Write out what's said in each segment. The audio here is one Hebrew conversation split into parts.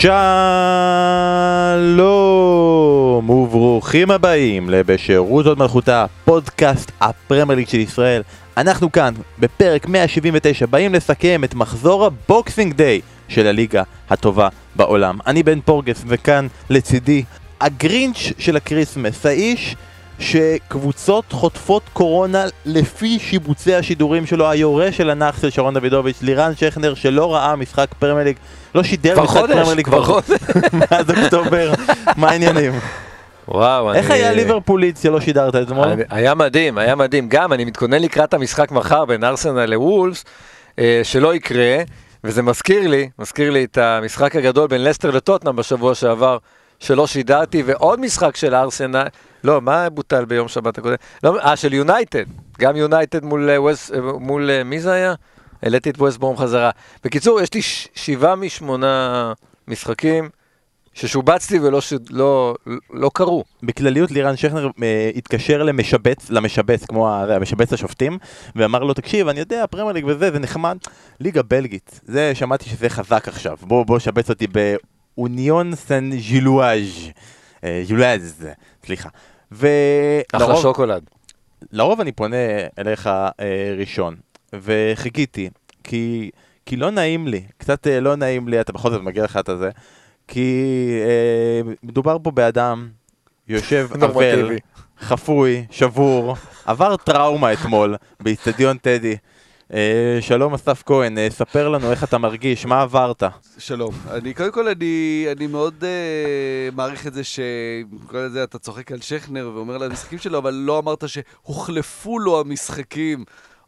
שלום וברוכים הבאים לבשירות הוד מלכותה, פודקאסט הפרמייר ליג של ישראל. אנחנו כאן בפרק 179 באים לסכם את מחזור הבוקסינג דיי של הליגה הטובה בעולם. אני בן פורגס וכאן לצידי הגרינץ' של הקריסמס, האיש שקבוצות חוטפות קורונה לפי שיבוצי השידורים שלו, היורש של הנאחס של שרון דוידוביץ', לירן שכנר שלא ראה משחק פרמייר ליג, לא שידר משחק פרמייר ליג כבר חודש. מאז אוקטובר, מה העניינים? וואו, איך אני- היה ליברפולית שלא שידרת אתמול? היה מדהים, היה מדהים. גם, אני מתכונן לקראת המשחק מחר בין ארסנל לוולפס, אה, שלא יקרה, וזה מזכיר לי, מזכיר לי את המשחק הגדול בין לסטר לטוטנאם בשבוע שעבר, שלא שידרתי, ועוד משחק של ארסנל, לא, מה בוטל ביום שבת הקודם? לא, אה, של יונייטד, גם יונייטד מול, אה, אה, מול אה, מי זה היה? העליתי את ווסטבורם חזרה. בקיצור, יש לי ש- שבעה משמונה משחקים ששובצתי ולא ש... לא, לא קרו. בכלליות לירן שכנר אה, התקשר למשבץ, למשבץ, כמו ה- המשבץ השופטים, ואמר לו, תקשיב, אני יודע, פרמייר ליג וזה, זה נחמד, ליגה בלגית, זה, שמעתי שזה חזק עכשיו, בוא, בוא שבץ אותי באוניון סן ז'ילואז', אה, ז'ילואז', סליחה. אחלה ולרוב שוקולד. לרוב אני פונה אליך אה, ראשון, וחיכיתי, כי, כי לא נעים לי, קצת אה, לא נעים לי, אתה בכל זאת מגיע לך את הזה, כי אה, מדובר פה באדם יושב אבל. חפוי, שבור, עבר טראומה אתמול באיצטדיון טדי. אה, שלום אסף כהן, אה, ספר לנו איך אתה מרגיש, מה עברת? שלום. אני, קודם כל, אני, אני מאוד uh, מעריך את זה שכל זה אתה צוחק על שכנר ואומר על המשחקים שלו, אבל לא אמרת שהוחלפו לו המשחקים,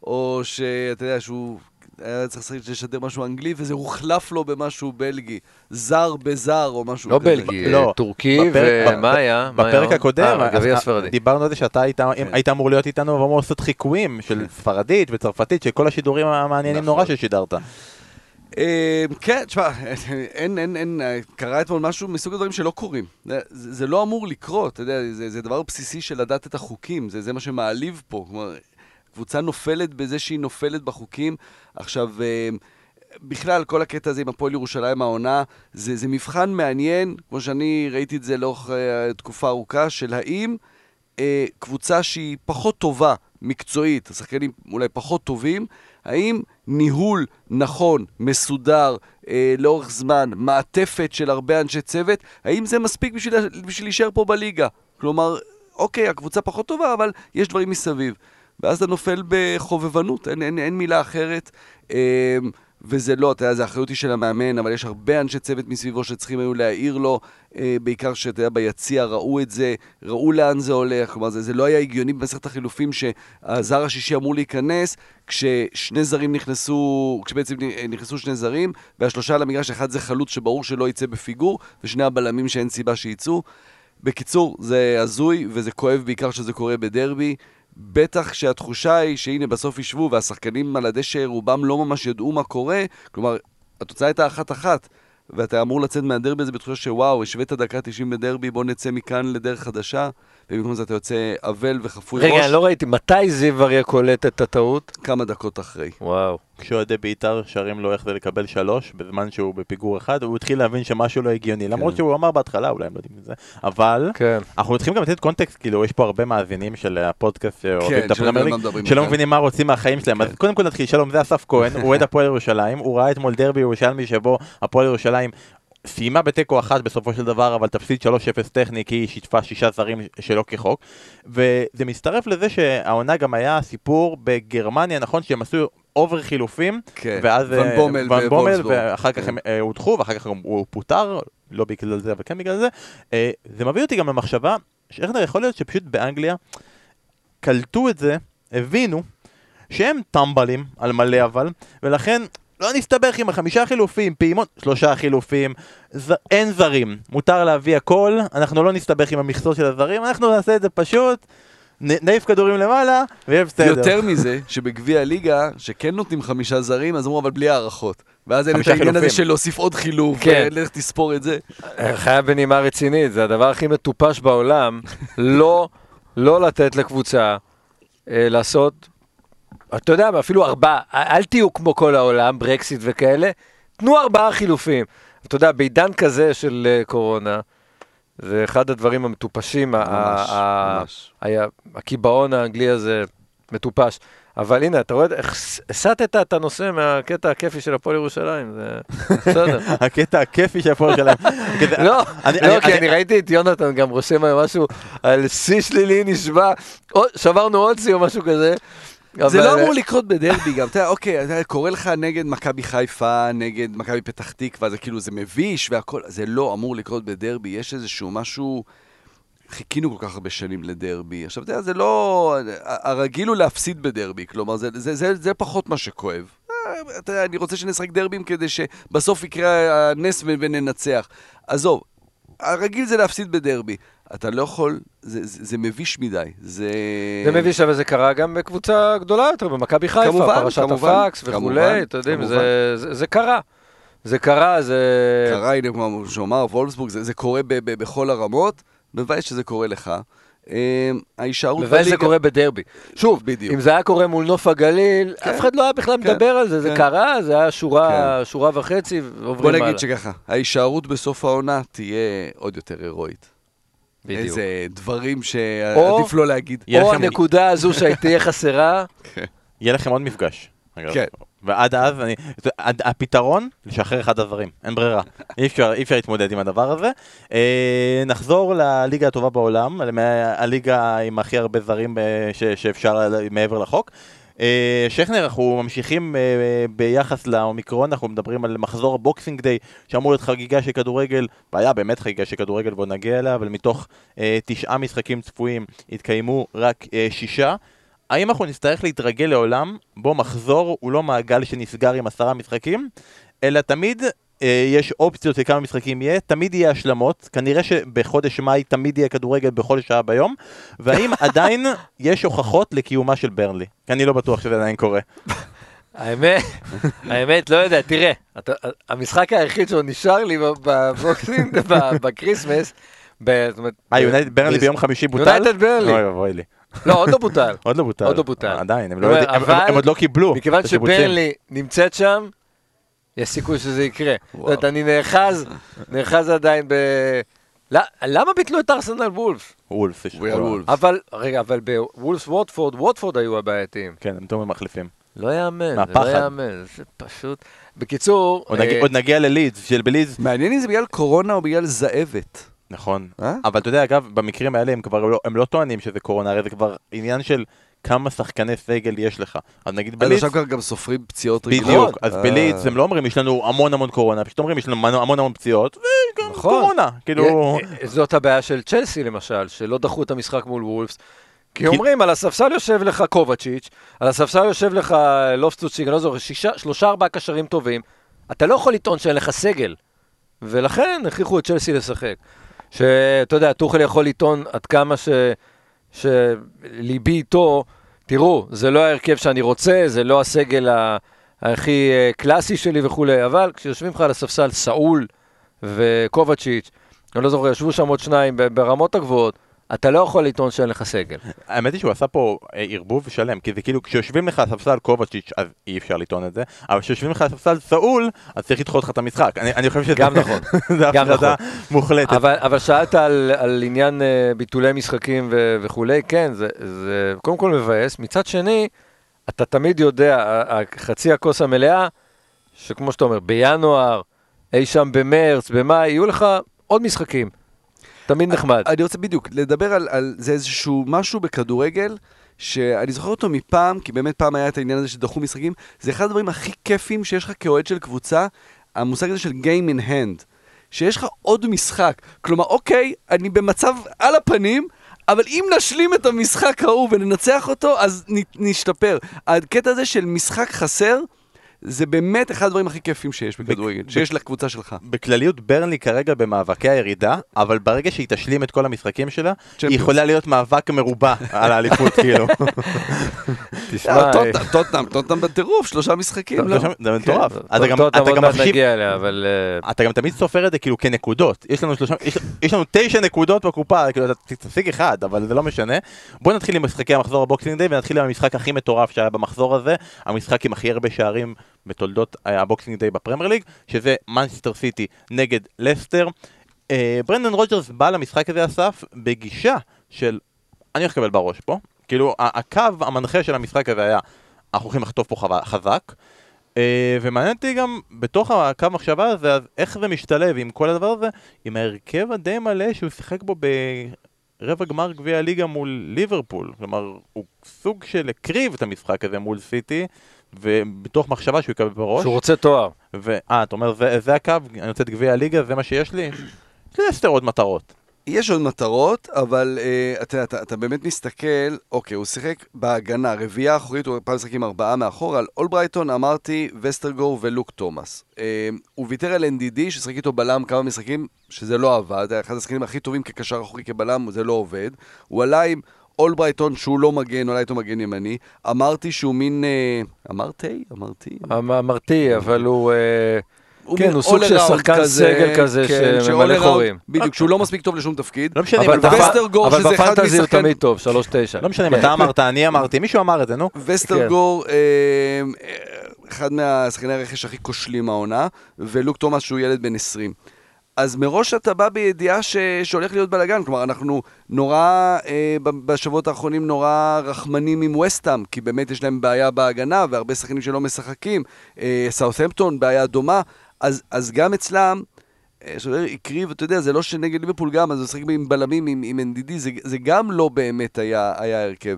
או שאתה יודע שהוא היה צריך לשדר משהו אנגלי, וזה הוחלף לו במשהו בלגי. זר בזר או משהו לא כזה. בלגי, לא. אה, טורקי, בפרק- ומה היה? בפרק? הקודם, אה, הספרדי. דיברנו על זה שאתה היית, כן. היית אמור להיות איתנו ואמור לעשות חיקויים של ספרדית וצרפתית, של כל השידורים המעניינים נכון. נורא ששידרת. אה, כן, תשמע, אין, אין, אין, קרה אתמול משהו מסוג הדברים שלא קורים. זה, זה זה לא אמור לקרות, אתה יודע, זה, זה דבר בסיסי של לדעת את החוקים, זה, זה מה שמעליב פה. כלומר, קבוצה נופלת בזה שהיא נופלת בחוקים. עכשיו, אה, בכלל, כל הקטע הזה עם הפועל ירושלים העונה, זה, זה מבחן מעניין, כמו שאני ראיתי את זה לאורך אה, תקופה ארוכה, של האם אה, קבוצה שהיא פחות טובה מקצועית, השחקנים אולי פחות טובים, האם ניהול נכון, מסודר, אה, לאורך זמן, מעטפת של הרבה אנשי צוות, האם זה מספיק בשביל, בשביל להישאר פה בליגה? כלומר, אוקיי, הקבוצה פחות טובה, אבל יש דברים מסביב. ואז אתה נופל בחובבנות, אין, אין, אין מילה אחרת. אה, וזה לא, אתה יודע, זה אחריות היא של המאמן, אבל יש הרבה אנשי צוות מסביבו שצריכים היו להעיר לו, אה, בעיקר שאתה יודע, ביציע ראו את זה, ראו לאן זה הולך, כלומר, זה, זה לא היה הגיוני במסכת החילופים שהזר השישי אמור להיכנס, כששני זרים נכנסו, כשבעצם נכנסו שני זרים, והשלושה על המגרש, אחד זה חלוץ שברור שלא יצא בפיגור, ושני הבלמים שאין סיבה שיצאו. בקיצור, זה הזוי, וזה כואב בעיקר שזה קורה בדרבי. בטח שהתחושה היא שהנה בסוף ישבו והשחקנים על הדשא רובם לא ממש ידעו מה קורה, כלומר, התוצאה הייתה אחת-אחת, ואתה אמור לצאת מהדרבי הזה בתחושה שוואו, השווית דקה 90 בדרבי, בוא נצא מכאן לדרך חדשה, ובמקום זה אתה יוצא אבל וחפוי ראש רגע, אני לא ראיתי, מתי זיו אריה קולט את הטעות? כמה דקות אחרי. וואו. כשאוהדי בית"ר שרים לו איך זה לקבל שלוש בזמן שהוא בפיגור אחד, הוא התחיל להבין שמשהו לא הגיוני, למרות שהוא אמר בהתחלה, אולי הם לא יודעים את זה, אבל כן. אנחנו צריכים גם לתת קונטקסט, כאילו יש פה הרבה מאזינים של הפודקאסט שאוהבים את הפרמייר ליג, כן, שלא יודעים ליג, מה מדברים שלא. מבינים מה רוצים מהחיים שלהם, אז קודם כל נתחיל, שלום זה אסף כהן, הוא אוהד הפועל ירושלים, הוא ראה אתמול דרבי ירושלמי שבו הפועל ירושלים סיימה בתיקו אחת בסופו של דבר, אבל תפסיד 3-0 טכני כי היא שיתפה שישה זרים שלא כחוק. וזה מצטרף לזה שהעונה גם היה סיפור בגרמניה, נכון? שהם עשו over חילופים, כן, ואז ון בומל ון בומל. ואחר כך כן. הם אה, הודחו, ואחר כך גם הוא פוטר, לא בגלל זה, אבל כן בגלל זה. אה, זה מביא אותי גם למחשבה, שאיך יכול להיות שפשוט באנגליה קלטו את זה, הבינו, שהם טמבלים על מלא אבל, ולכן לא נסתבך עם החמישה חילופים, פעימות, שלושה חילופים, ז... אין זרים, מותר להביא הכל, אנחנו לא נסתבך עם המכסות של הזרים, אנחנו נעשה את זה פשוט, נ- נעיף כדורים למעלה, ויהיה בסדר. יותר מזה, שבגביע הליגה, שכן נותנים חמישה זרים, אז אמרו, אבל בלי הערכות. ואז אין את העניין הזה. של להוסיף עוד חילוף, כן. ולך תספור את זה. חייב בנימה רצינית, זה הדבר הכי מטופש בעולם, לא, לא לתת לקבוצה אה, לעשות, אתה יודע, אפילו ארבעה, אל תהיו כמו כל העולם, ברקסיט וכאלה, תנו ארבעה חילופים. אתה יודע, בעידן כזה של אה, קורונה, זה אחד הדברים המטופשים, ה- ממש, ה- ממש. היה, הקיבעון האנגלי הזה מטופש. אבל הנה, אתה רואה הסטת את הנושא מהקטע הכיפי של הפועל ירושלים, זה בסדר. הקטע הכיפי של הפועל. הקטע- לא, לא, כי אני- ראיתי את יונתן גם רושם היום משהו על שיא שלילי נשבע, שברנו עוד שיא או משהו כזה. זה לא אמור לקרות בדרבי גם, אתה יודע, אוקיי, אתה קורה לך נגד מכבי חיפה, נגד מכבי פתח תקווה, זה כאילו, זה מביש והכל, זה לא אמור לקרות בדרבי, יש איזשהו משהו, חיכינו כל כך הרבה שנים לדרבי, עכשיו, אתה יודע, זה לא, הרגיל הוא להפסיד בדרבי, כלומר, זה, זה, זה, זה פחות מה שכואב. אה, אתה יודע, אני רוצה שנשחק דרבים כדי שבסוף יקרה הנס וננצח. עזוב, הרגיל זה להפסיד בדרבי. אתה לא יכול, זה, זה, זה מביש מדי, זה... זה מביש, אבל זה קרה גם בקבוצה גדולה יותר, במכבי חיפה, כמובן, פרשת כמובן, הפקס וכולי, אתה יודעים. זה- זה זה קרה. זה קרה, זה... קרה, הנה, כמו שאמר וולפסבורג, זה, זה קורה ב, ב, בכל הרמות, מבאס שזה קורה לך. אה, ההישארות מבאס זה קורה בדרבי. שוב, בדיוק. אם זה היה קורה מול נוף הגליל, כן. אף אחד לא היה בכלל כן, מדבר על זה, זה כן. קרה, זה היה שורה שורה וחצי, ועוברים בוא הלאה. נגיד שככה, ההישארות בסוף העונה תהיה עוד יותר הירואית. בדיוק. איזה דברים או- שעדיף לא להגיד. או לכם- הנקודה הזו שתהיה חסרה, יהיה לכם עוד מפגש. אגב. כן. ועד אז, אני, עד- הפתרון, לשחרר אחד הדברים, אין ברירה. אי אפשר, אי אפשר להתמודד עם הדבר הזה. אה, נחזור לליגה הטובה בעולם, הליגה עם הכי הרבה זרים אה, ש, שאפשר מעבר לחוק. אה, שכנר, אנחנו ממשיכים אה, ביחס לאומיקרון, אנחנו מדברים על מחזור הבוקסינג דיי, שאמור להיות חגיגה של כדורגל, והיה באמת חגיגה של כדורגל, בוא נגיע אליה, אבל מתוך אה, תשעה משחקים צפויים התקיימו רק אה, שישה. האם אנחנו נצטרך להתרגל לעולם בו מחזור הוא לא מעגל שנסגר עם עשרה משחקים, אלא תמיד אה, יש אופציות לכמה משחקים יהיה, תמיד יהיה השלמות, כנראה שבחודש מאי תמיד יהיה כדורגל בכל שעה ביום, והאם עדיין יש הוכחות לקיומה של ברנלי? כי אני לא בטוח שזה עדיין קורה. האמת, האמת, לא יודע, תראה, אתה- המשחק היחיד שעוד נשאר לי בבוקסינג, בקריסמס, זאת אומרת, אה, יונייטד ברנלי ביום חמישי בוטל? יונייטד ברנלי. אוי אבוי לי. לא, עוד לא בוטל. עוד לא בוטל. עוד לא בוטל. עדיין, הם לא אבל- יודעים- הם- אבל- הם עוד לא קיבלו. מכיוון. שברנלי נמצאת שם, יש סיכוי שזה יקרה. זאת אומרת, אני נאחז, נאחז עדיין ב... ל- למה ביטלו את ארסנל וולף? וולף. יש- וולף. אבל, רגע, אבל בוולפס ווטפורד, ווטפורד היו הבעייתיים. כן, הם תמיד מחליפים. לא יאמן, זה. לא יאמן, זה פשוט... בקיצור, עוד נגיע- אה, עוד נגיע ללידס, של בלידס מעניין אם זה בגלל קורונה או בגלל זאבת. נכון. אה? אבל אתה יודע, אגב, במקרים האלה הם כבר לא, הם לא טוענים שזה קורונה, הרי זה כבר עניין של כמה שחקני סגל יש לך. אז נגיד אז בלידס, עכשיו כבר גם סופרים פציעות רגילות. בדיוק, אז אה, בלידס הם לא אומרים יש לנו המון המון קורונה, פשוט אומרים יש לנו המון המון פציעות, וגם נכון. קורונה, כאילו... אה, אה, זאת הבעיה של צ'לסי למשל, שלא דחו את המשחק מול וולפס. כי אומרים, על הספסל יושב לך קובצ'יץ', על הספסל יושב לך לופסטוצ'יק, אני לא זוכר, שלושה ארבעה קשרים טובים, אתה לא יכול לטעון שאין לך סגל. ולכן הכריחו את צ'לסי לשחק. שאתה יודע, טוחל יכול לטעון עד כמה ש... שליבי איתו, תראו, זה לא ההרכב שאני רוצה, זה לא הסגל ה... הכי אה, קלאסי שלי וכולי, אבל כשיושבים לך על הספסל סאול וקובצ'יץ', אני לא זוכר, ישבו שם עוד שניים ברמות הגבוהות, אתה לא יכול לטעון שאין לך סגל. האמת היא שהוא עשה פה אה, ערבוב שלם, כי זה כאילו כשיושבים לך ספסל קובצ'יץ' אז אי אפשר לטעון את זה, אבל כשיושבים לך ספסל סאול, אז צריך לדחות לך את המשחק. אני אני חושב שזה גם נכון. זה גם הפרדה מוחלטת. אבל, אבל שאלת על, על עניין uh, ביטולי משחקים ו- וכולי, כן, זה, זה קודם כל מבאס. מצד שני, אתה תמיד יודע, חצי הכוס המלאה, שכמו שאתה אומר, בינואר, אי שם במרץ, במאי, יהיו לך עוד משחקים. תמיד נחמד. אני רוצה בדיוק לדבר על, על זה איזשהו משהו בכדורגל, שאני זוכר אותו מפעם, כי באמת פעם היה את העניין הזה שדחו משחקים, זה אחד הדברים הכי כיפים שיש לך כאוהד של קבוצה, המושג הזה של Game in Hand. שיש לך עוד משחק. כלומר, אוקיי, אני במצב על הפנים, אבל אם נשלים את המשחק ההוא וננצח אותו, אז נ- נשתפר. הקטע הזה של משחק חסר, זה באמת אחד הדברים הכי כיפים שיש בכדורגל, שיש לקבוצה שלך. בכלליות ברנלי כרגע במאבקי הירידה, אבל ברגע שהיא תשלים את כל המשחקים שלה, היא. יכולה להיות מאבק מרובע על האליפות, כאילו. תשמע, אה, טוטנאם, טוטנאם, טוטנאם בטירוף, שלושה משחקים, לא? זה מטורף. כן, אתה גם- טוטנהאם אתה עוד מחשיב- נגיע אליה, אבל... אה, אתה גם תמיד סופר את זה כאילו כנקודות. יש לנו שלושה, יש, יש לנו תשע נקודות בקופה, כאילו אתה תשיג אחד, אבל זה לא משנה. בוא נתחיל עם משחקי המחזור הבוקסינג דיי ונתחיל עם המשחק הכי מטורף שהיה במחזור הזה, המשחק עם הכי הרבה שערים בתולדות הבוקסינג דיי בפרמייר ליג, שזה מנצ'סטר סיטי נגד לסטר. אה, ברנדון רוג'רס בא למשחק הזה, אסף, בגישה של אני הולך לקבל בראש פה. כאילו, הקו המנחה של המשחק הזה היה, אנחנו הולכים לחטוף פה חזק. אה, ומעניין אותי גם, בתוך הקו המחשבה הזה, אז איך זה משתלב עם כל הדבר הזה, עם ההרכב הדי מלא שהוא שיחק בו ברבע גמר גביע הליגה מול ליברפול. כלומר, הוא סוג של הקריב את המשחק הזה מול סיטי, ובתוך מחשבה שהוא יקבל בראש. שהוא רוצה תואר. ואה, אתה אומר, זה, זה הקו, אני רוצה את גביע הליגה, זה מה שיש לי? יש עוד מטרות. יש עוד מטרות, אבל uh, אתה, אתה, אתה באמת מסתכל, אוקיי, הוא שיחק בהגנה, רביעייה אחורית, הוא פעם משחק עם ארבעה מאחור, על אולברייטון אמרתי וסטרגו ולוק תומאס. Uh, הוא ויתר על NDD, ששיחק איתו בלם כמה משחקים, שזה לא עבד, היה אחד השחקנים הכי טובים כקשר אחורי כבלם, זה לא עובד. הוא עלה עם אולברייטון שהוא לא מגן, עלה איתו מגן ימני. אמרתי שהוא מין... Uh, אמרתי? אמרתי? אמ- אמרתי, אבל הוא... אה, הוא כן, הוא סוג של שחקן סגל כזה כן, שממלא חורים. בדיוק, שהוא לא מספיק טוב לשום תפקיד. לא משנה אבל וסטרגור, אבל שזה אחד בפנטזי הוא משחקן- תמיד טוב, 3-9. לא משנה אם אתה אמרת, אני אמרתי, מישהו אמר את זה, נו. וסטרגור, אה, אה, אחד מהשחקני הרכש הכי כושלים העונה, ולוק תומאס שהוא ילד בן 20. אז מראש אתה בא בידיעה ש... שהולך להיות בלאגן, כלומר אנחנו נורא, אה, בשבועות האחרונים נורא רחמנים עם וסטאם, כי באמת יש להם בעיה בהגנה, והרבה שחקנים שלא משחקים, אה, סאות'המפטון, בעיה דומה, אז, אז גם אצלם, אה, שאומר, הקריב, אתה יודע, זה לא שנגד ליברפול גם, אז הוא משחק עם בלמים, עם, עם NDD, זה, זה גם לא באמת היה, היה הרכב.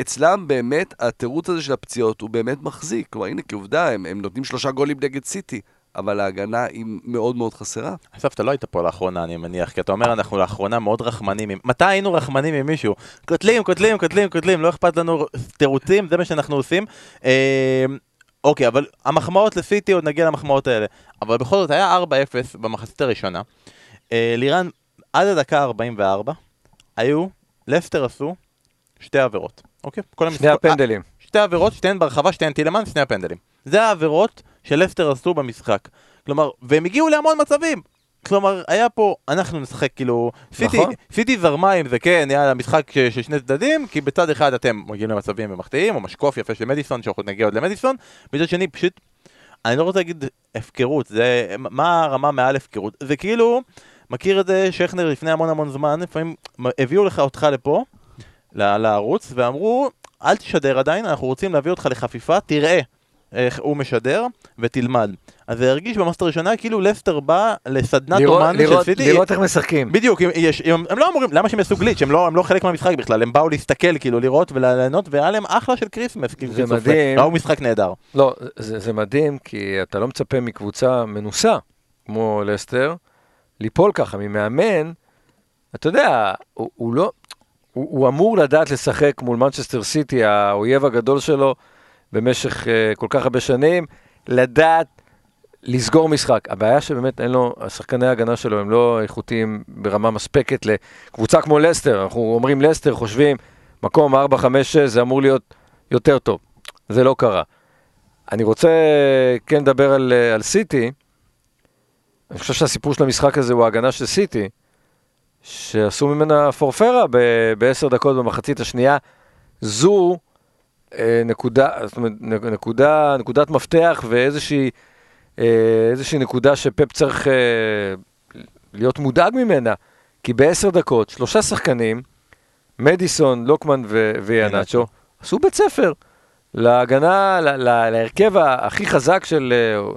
אצלם באמת, התירוץ הזה של הפציעות הוא באמת מחזיק. כלומר, הנה, כעובדה, הם, הם נותנים שלושה גולים נגד סיטי, אבל ההגנה היא מאוד מאוד חסרה. אסף, אתה לא היית פה לאחרונה, אני מניח, כי אתה אומר, אנחנו לאחרונה מאוד רחמנים. עם- מתי היינו רחמנים עם מישהו? קוטלים, קוטלים, קוטלים, קוטלים, לא אכפת לנו תירוצים, זה מה שאנחנו עושים. אה, אוקיי, אבל המחמאות לסיטי, עוד נגיע למחמאות האלה. אבל בכל זאת, היה 4-0 במחצית הראשונה. אה, לירן, עד הדקה 44, היו, לסטר עשו שתי עבירות. אוקיי? כל המשחק- שני הפנדלים. שתי עבירות, שתיהן ברחבה, שתיהן טילמן, שני הפנדלים. זה העבירות שלסטר עשו במשחק. כלומר, והם הגיעו להמון מצבים. כלומר, היה פה, אנחנו נשחק כאילו, סיטי, נכון. סיטי זרמה עם זה, כן, יאללה, משחק של שני צדדים, כי בצד אחד אתם מגיעים למצבים ומחטיאים, או משקוף יפה של מדיסון, שאנחנו נגיע עוד למדיסון, מצד שני, פשוט, אני לא רוצה להגיד הפקרות, זה, מה הרמה מעל הפקרות? זה כאילו, מכיר את זה שכנר לפני המון המון זמן, לפעמים הביאו לך אותך לפה, ל- לערוץ, ואמרו, אל תשדר עדיין, אנחנו רוצים להביא אותך לחפיפה, תראה הוא משדר, ותלמד. אז זה הרגיש במאסטר הראשונה כאילו לסטר בא לסדנת אומן של סיטי. לראות איך משחקים. בדיוק, הם, יש, הם, הם לא אמורים, למה שהם יעשו גליץ'? הם לא, הם לא חלק מהמשחק בכלל, הם באו להסתכל, כאילו, לראות וליהנות, והיה להם אחלה של כריסמס. כאילו, זה. מדהים. ראו משחק נהדר. לא, זה, זה מדהים, כי אתה לא מצפה מקבוצה מנוסה, כמו לסטר, ליפול ככה ממאמן, אתה יודע, הוא, הוא לא, הוא, הוא אמור לדעת לשחק מול מנצ'סטר סיטי, האויב הגדול שלו, במשך uh, כל כך הרבה שנים, לדעת לסגור משחק. הבעיה שבאמת אין לו, השחקני ההגנה שלו הם לא איכותיים ברמה מספקת לקבוצה כמו לסטר. אנחנו אומרים לסטר, חושבים, מקום 4, 5, 6, זה אמור להיות יותר טוב. זה לא קרה. אני רוצה כן לדבר על, אה, על סיטי. אני חושב שהסיפור של המשחק הזה הוא ההגנה של סיטי, שעשו ממנה פורפרה בעשר דקות במחצית השנייה. זו אה, נקודה, זאת אומרת, נקודה, נקודת מפתח ואיזושהי אה, איזושהי נקודה שפפ צריך אה, להיות מודאג ממנה. כי בעשר דקות, שלושה שחקנים, מדיסון, לוקמן ואיאנצ'ו, עשו בית ספר. להגנה, להרכב הכי חזק של, אה,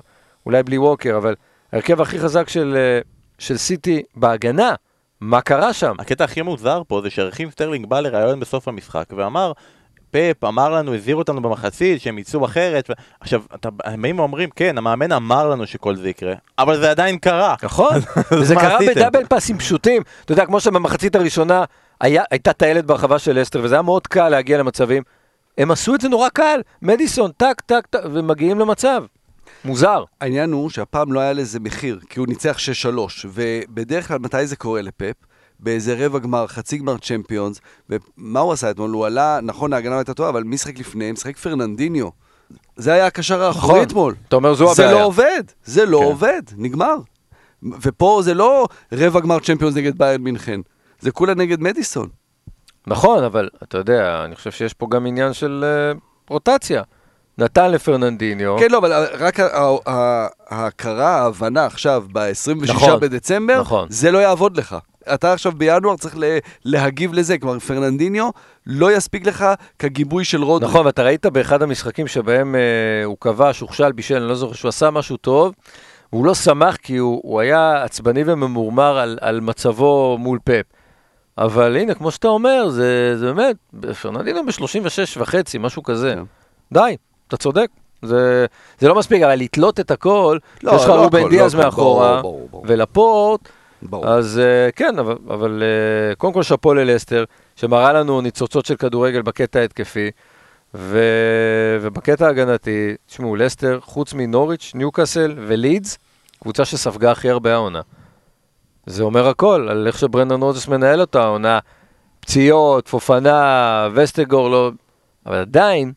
אולי בלי ווקר, אבל ההרכב הכי חזק של, אה, של סיטי בהגנה. מה קרה שם? הקטע הכי מוזר פה זה שרחים סטרלינג בא לראיון בסוף המשחק ואמר, פפ אמר לנו, הזהיר אותנו במחצית שהם יצאו אחרת. ו... עכשיו, אתה- הם באים ואומרים, כן, המאמן אמר לנו שכל זה יקרה, אבל זה עדיין קרה. נכון, וזה קרה עשיתם? ב double פאסים פשוטים. אתה יודע, כמו שבמחצית הראשונה היה, הייתה טיילת ברחבה של לסטר, וזה היה מאוד קל להגיע למצבים. הם עשו את זה נורא קל, מדיסון, טק, טק, טק, ומגיעים למצב. מוזר. העניין הוא שהפעם לא היה לזה מחיר, כי הוא ניצח 6-3, ובדרך כלל מתי זה קורה לפפ? באיזה רבע גמר, חצי גמר צ'מפיונס, ומה הוא עשה אתמול? הוא עלה, נכון, ההגנה לא הייתה טובה, אבל מי שיחק לפניהם? שיחק פרננדיניו. זה היה הקשר האחורי נכון. אתמול. אתה אומר, זו זה הבעיה. לא עובד, זה לא כן. עובד, נגמר. ופה זה לא רבע גמר צ'מפיונס נגד ביירן מינכן, זה כולה נגד מדיסון. נכון, אבל אתה יודע, אני חושב שיש פה גם עניין של uh, רוטציה. נתן לפרננדיניו. כן, לא, אבל רק ה- ה- ה- ההכרה, ההבנה עכשיו, ב-26 נכון, בדצמבר, נכון. זה לא יעבוד לך. אתה עכשיו בינואר צריך לה- להגיב לזה, כלומר פרננדיניו לא יספיק לך כגיבוי של רודרי. נכון, ואתה ראית באחד המשחקים שבהם אה, הוא כבש, הוכשל, בישל, אני לא זוכר שהוא עשה משהו טוב, והוא לא שמח כי הוא, הוא היה עצבני וממורמר על, על מצבו מול פפ. אבל הנה, כמו שאתה אומר, זה, זה באמת, פרננדינו ב-36 וחצי, משהו כזה. כן. די, אתה צודק. זה, זה לא מספיק, אבל לתלות את הכל, לא, יש לך לא רובן הכל, דיאז לא מאחורה. ולפורט, ברור. אז uh, כן, אבל, אבל uh, קודם כל שאפו ללסטר, שמראה לנו ניצוצות של כדורגל בקטע ההתקפי, ו... ובקטע ההגנתי, תשמעו, לסטר, חוץ מנוריץ', ניוקאסל ולידס, קבוצה שספגה הכי הרבה העונה. זה אומר הכל, על איך שברנדון רוזס מנהל אותה, העונה, פציעות, פופנה, וסטגור, לא... אבל עדיין,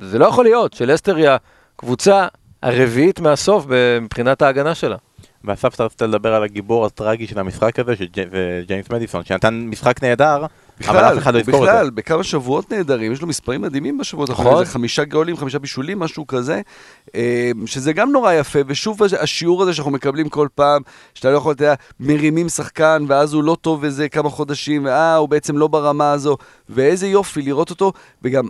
זה לא יכול להיות שלסטר היא הקבוצה הרביעית מהסוף מבחינת ההגנה שלה. ואסף, אתה רצית לדבר על הגיבור הטרגי של המשחק הזה, של ג'- וג'יימס מדיסון, שנתן משחק נהדר, אבל אף אחד לא יזכור את זה. בכלל, בכמה שבועות נהדרים, יש לו מספרים מדהימים בשבועות נכון. האחרונים, זה חמישה גולים, חמישה בישולים, משהו כזה, אה, שזה גם נורא יפה, ושוב השיעור הזה שאנחנו מקבלים כל פעם, שאתה לא יכול, אתה יודע, מרימים שחקן, ואז הוא לא טוב איזה כמה חודשים, ואה, הוא בעצם לא ברמה הזו, ואיזה יופי לראות אותו, וגם...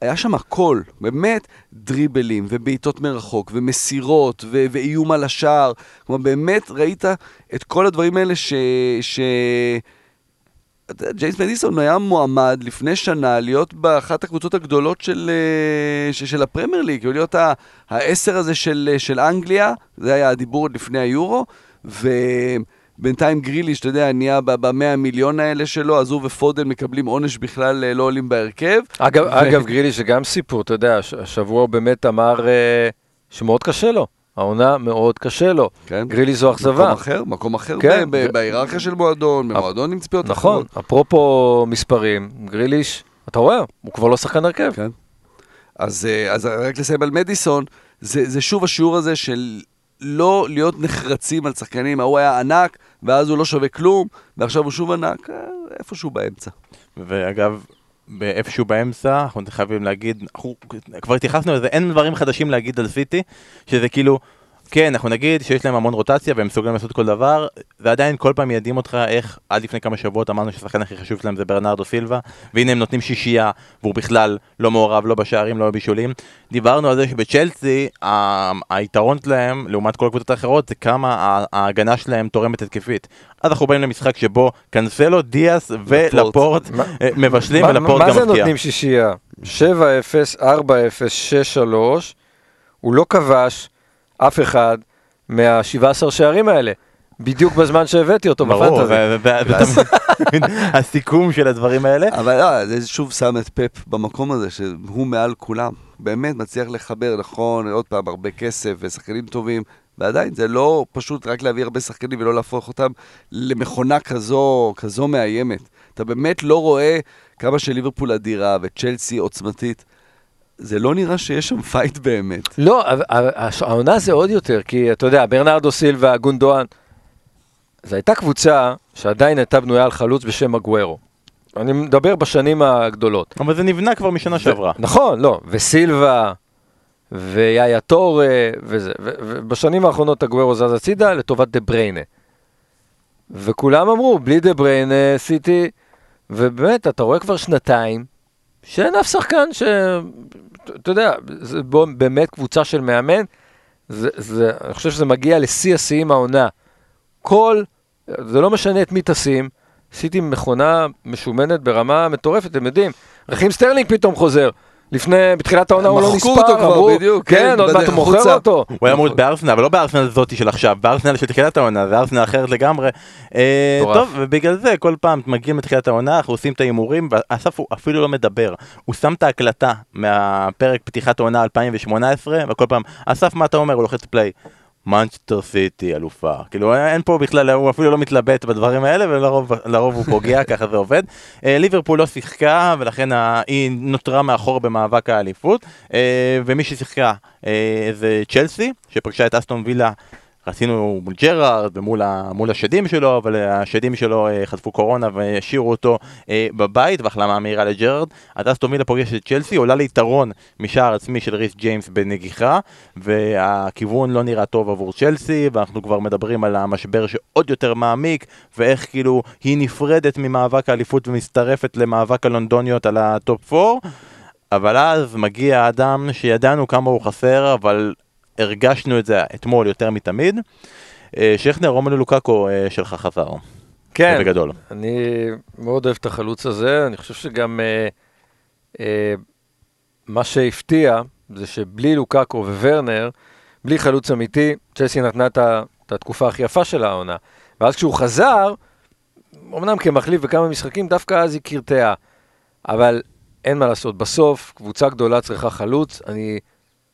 היה שם הכל, באמת דריבלים ובעיטות מרחוק ומסירות ו- ואיום על השער. כלומר, באמת ראית את כל הדברים האלה ש... ש... ג'יימס מדיסון היה מועמד לפני שנה להיות באחת הקבוצות הגדולות של, אה, של, של הפרמייר ליג, כאילו להיות העשר הזה של, אה, של אנגליה, זה היה הדיבור עוד לפני היורו, ובינתיים גריליש, אתה יודע, נהיה במאה מיליון האלה שלו, אז הוא ופודן מקבלים עונש בכלל, אה, לא עולים בהרכב. אגב, ו- אגב גרילי זה גם סיפור, אתה יודע, הש- השבוע הוא באמת אמר אה, שמאוד קשה לו, העונה מאוד קשה לו. כן. גרילי זו מקום אכזבה. אחר, מקום אחר כן, ב- ב- ו- בהיררכיה של מועדון, במועדון עם ציפיות נכון, אחרות. אפרופו מספרים, גריליש, אתה רואה, הוא כבר לא שחקן הרכב. כן. אז, אה, אז רק לסיים על מדיסון, זה, זה שוב השיעור הזה של לא להיות נחרצים על שחקנים, ההוא היה ענק, ואז הוא לא שווה כלום, ועכשיו הוא שוב ענק, אה, איפשהו באמצע. ואגב, באיפשהו באמצע, אנחנו חייבים להגיד, אנחנו כבר התייחסנו לזה, אין דברים חדשים להגיד על סיטי, שזה כאילו, כן, אנחנו נגיד שיש להם המון רוטציה והם מסוגלים לעשות כל דבר, ועדיין כל פעם מיידעים אותך איך עד לפני כמה שבועות אמרנו שהשחקן הכי חשוב שלהם זה ברנרדו סילבה, והנה הם נותנים שישייה, והוא בכלל לא מעורב, לא בשערים, לא בבישולים. דיברנו על זה שבצ'לסי, ה- היתרון שלהם, לעומת כל הקבוצות האחרות, זה כמה ההגנה שלהם תורמת התקפית. אז אנחנו באים למשחק שבו קנסלו, דיאס ולפורט מה- אה, מבשלים, מה- ולפורט מה גם זה מפתיע. נותנים שישייה? 7-0, 4-0, 6-3, הוא לא כבש אף אחד מה-17 שערים האלה, בדיוק בזמן שהבאתי אותו בפנטזי. הסיכום של הדברים האלה. אבל לא, זה שוב שם את פפ במקום הזה, שהוא מעל כולם. באמת מצליח לחבר, נכון, עוד פעם, הרבה כסף ושחקנים טובים, ועדיין זה לא פשוט רק להביא הרבה שחקנים ולא להפוך אותם למכונה כזו, כזו מאיימת. אתה באמת לא רואה כמה שליברפול אדירה וצ'לסי עוצמתית. זה לא נראה שיש שם fight באמת. לא, העונה זה עוד יותר, כי אתה יודע, ברנרדו סילבה, גונדואן, זו הייתה קבוצה שעדיין הייתה בנויה על חלוץ בשם אגוורו. אני מדבר בשנים הגדולות. אבל זה נבנה כבר משנה שעברה. נכון, לא, וסילבה, ויאיה וזה, ו- ובשנים האחרונות אגוורו זז הצידה לטובת דה בריינה. וכולם אמרו, בלי דה בריינה, סיטי, ובאמת, אתה רואה כבר שנתיים, שאין אף שחקן ש... אתה יודע, זה באמת קבוצה של מאמן, זה, זה, אני חושב שזה מגיע לשיא השיאים העונה. כל, זה לא משנה את מי תשים, סיטי מכונה משומנת ברמה מטורפת, אתם יודעים. רחים סטרלינג פתאום חוזר. לפני, בתחילת העונה הוא לא מחקו נספר, אותו כבר, אמרו, בדיוק, כן, כן, עוד מעט הוא מוכר. אותו. הוא היה אמור להיות בארסנל, אבל לא בארסנל זאתי של עכשיו, בארסנל של תחילת העונה, זה ארסנל אחרת לגמרי. אה. טוב, ובגלל זה כל פעם מגיעים לתחילת העונה, אנחנו עושים את ההימורים, ואסף הוא אפילו לא מדבר. הוא שם את ההקלטה מהפרק פתיחת העונה 2018, וכל פעם, אסף מה אתה אומר? הוא לוחץ play. מנצ'סטר סיטי אלופה. כאילו אין פה בכלל, הוא אפילו לא מתלבט בדברים האלה ולרוב לרוב הוא פוגע, ככה זה עובד. אה, ליברפול לא שיחקה ולכן היא נותרה מאחור במאבק האליפות. אה, ומי ששיחקה אה, זה צ'לסי, שפגשה את אסטון וילה רצינו מול ג'רארד ומול השדים שלו, אבל השדים שלו אה, חטפו קורונה והשאירו אותו אה, בבית, והחלמה מהירה לג'רארד. אז אסטון וילה פוגשת את צ'לסי, עולה ליתרון משער עצמי של ריס ג'יימס בנגיחה, והכיוון לא נראה טוב עבור צ'לסי, ואנחנו כבר מדברים על המשבר שעוד יותר מעמיק, ואיך כאילו היא נפרדת ממאבק האליפות ומצטרפת למאבק הלונדוניות על ה top 4. אבל אז מגיע אדם שידענו כמה הוא חסר, אבל הרגשנו את זה אתמול יותר מתמיד. אה, שכנר, רומלו לוקאקו אה, שלך חזר. כן, בגדול. אני מאוד אוהב את החלוץ הזה, אני חושב שגם אה, אה, מה שהפתיע זה שבלי לוקאקו וורנר, בלי חלוץ אמיתי, צ'לסי נתנה את, את התקופה הכי יפה של העונה. ואז כשהוא חזר, אמנם כמחליף בכמה משחקים, דווקא אז היא קרטעה. אבל אין מה לעשות, בסוף קבוצה גדולה צריכה חלוץ. אני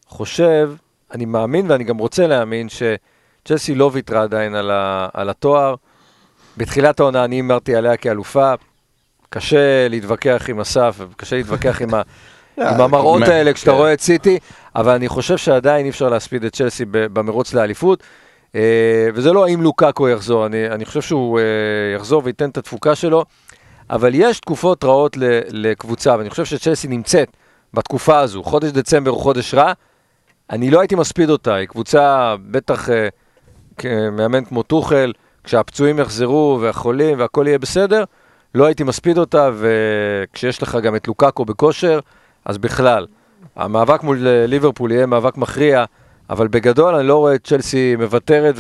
חושב, אני מאמין ואני גם רוצה להאמין שצ'לסי לא ויתרה עדיין על, ה, על התואר. בתחילת העונה אני הימרתי עליה כאלופה. קשה להתווכח עם אסף, קשה להתווכח עם, ה, עם המראות. האלה כשאתה כן. רואה את סיטי, אבל אני חושב שעדיין אי אפשר להספיד את צ'לסי במרוץ לאליפות. אה, וזה לא האם לוקאקו יחזור, אני, אני חושב שהוא אה, יחזור וייתן את התפוקה שלו, אבל יש תקופות רעות ל, לקבוצה, ואני חושב שצ'לסי נמצאת בתקופה הזו, חודש דצמבר הוא חודש רע, אני לא הייתי מספיד אותה, היא קבוצה, בטח אה, כמאמן כמו טוחל, כשהפצועים יחזרו והחולים והכל יהיה בסדר, לא הייתי מספיד אותה, וכשיש לך גם את לוקאקו בכושר, אז בכלל. המאבק מול אה, ליברפול יהיה מאבק מכריע, אבל בגדול אני לא רואה את צ'לסי מוותרת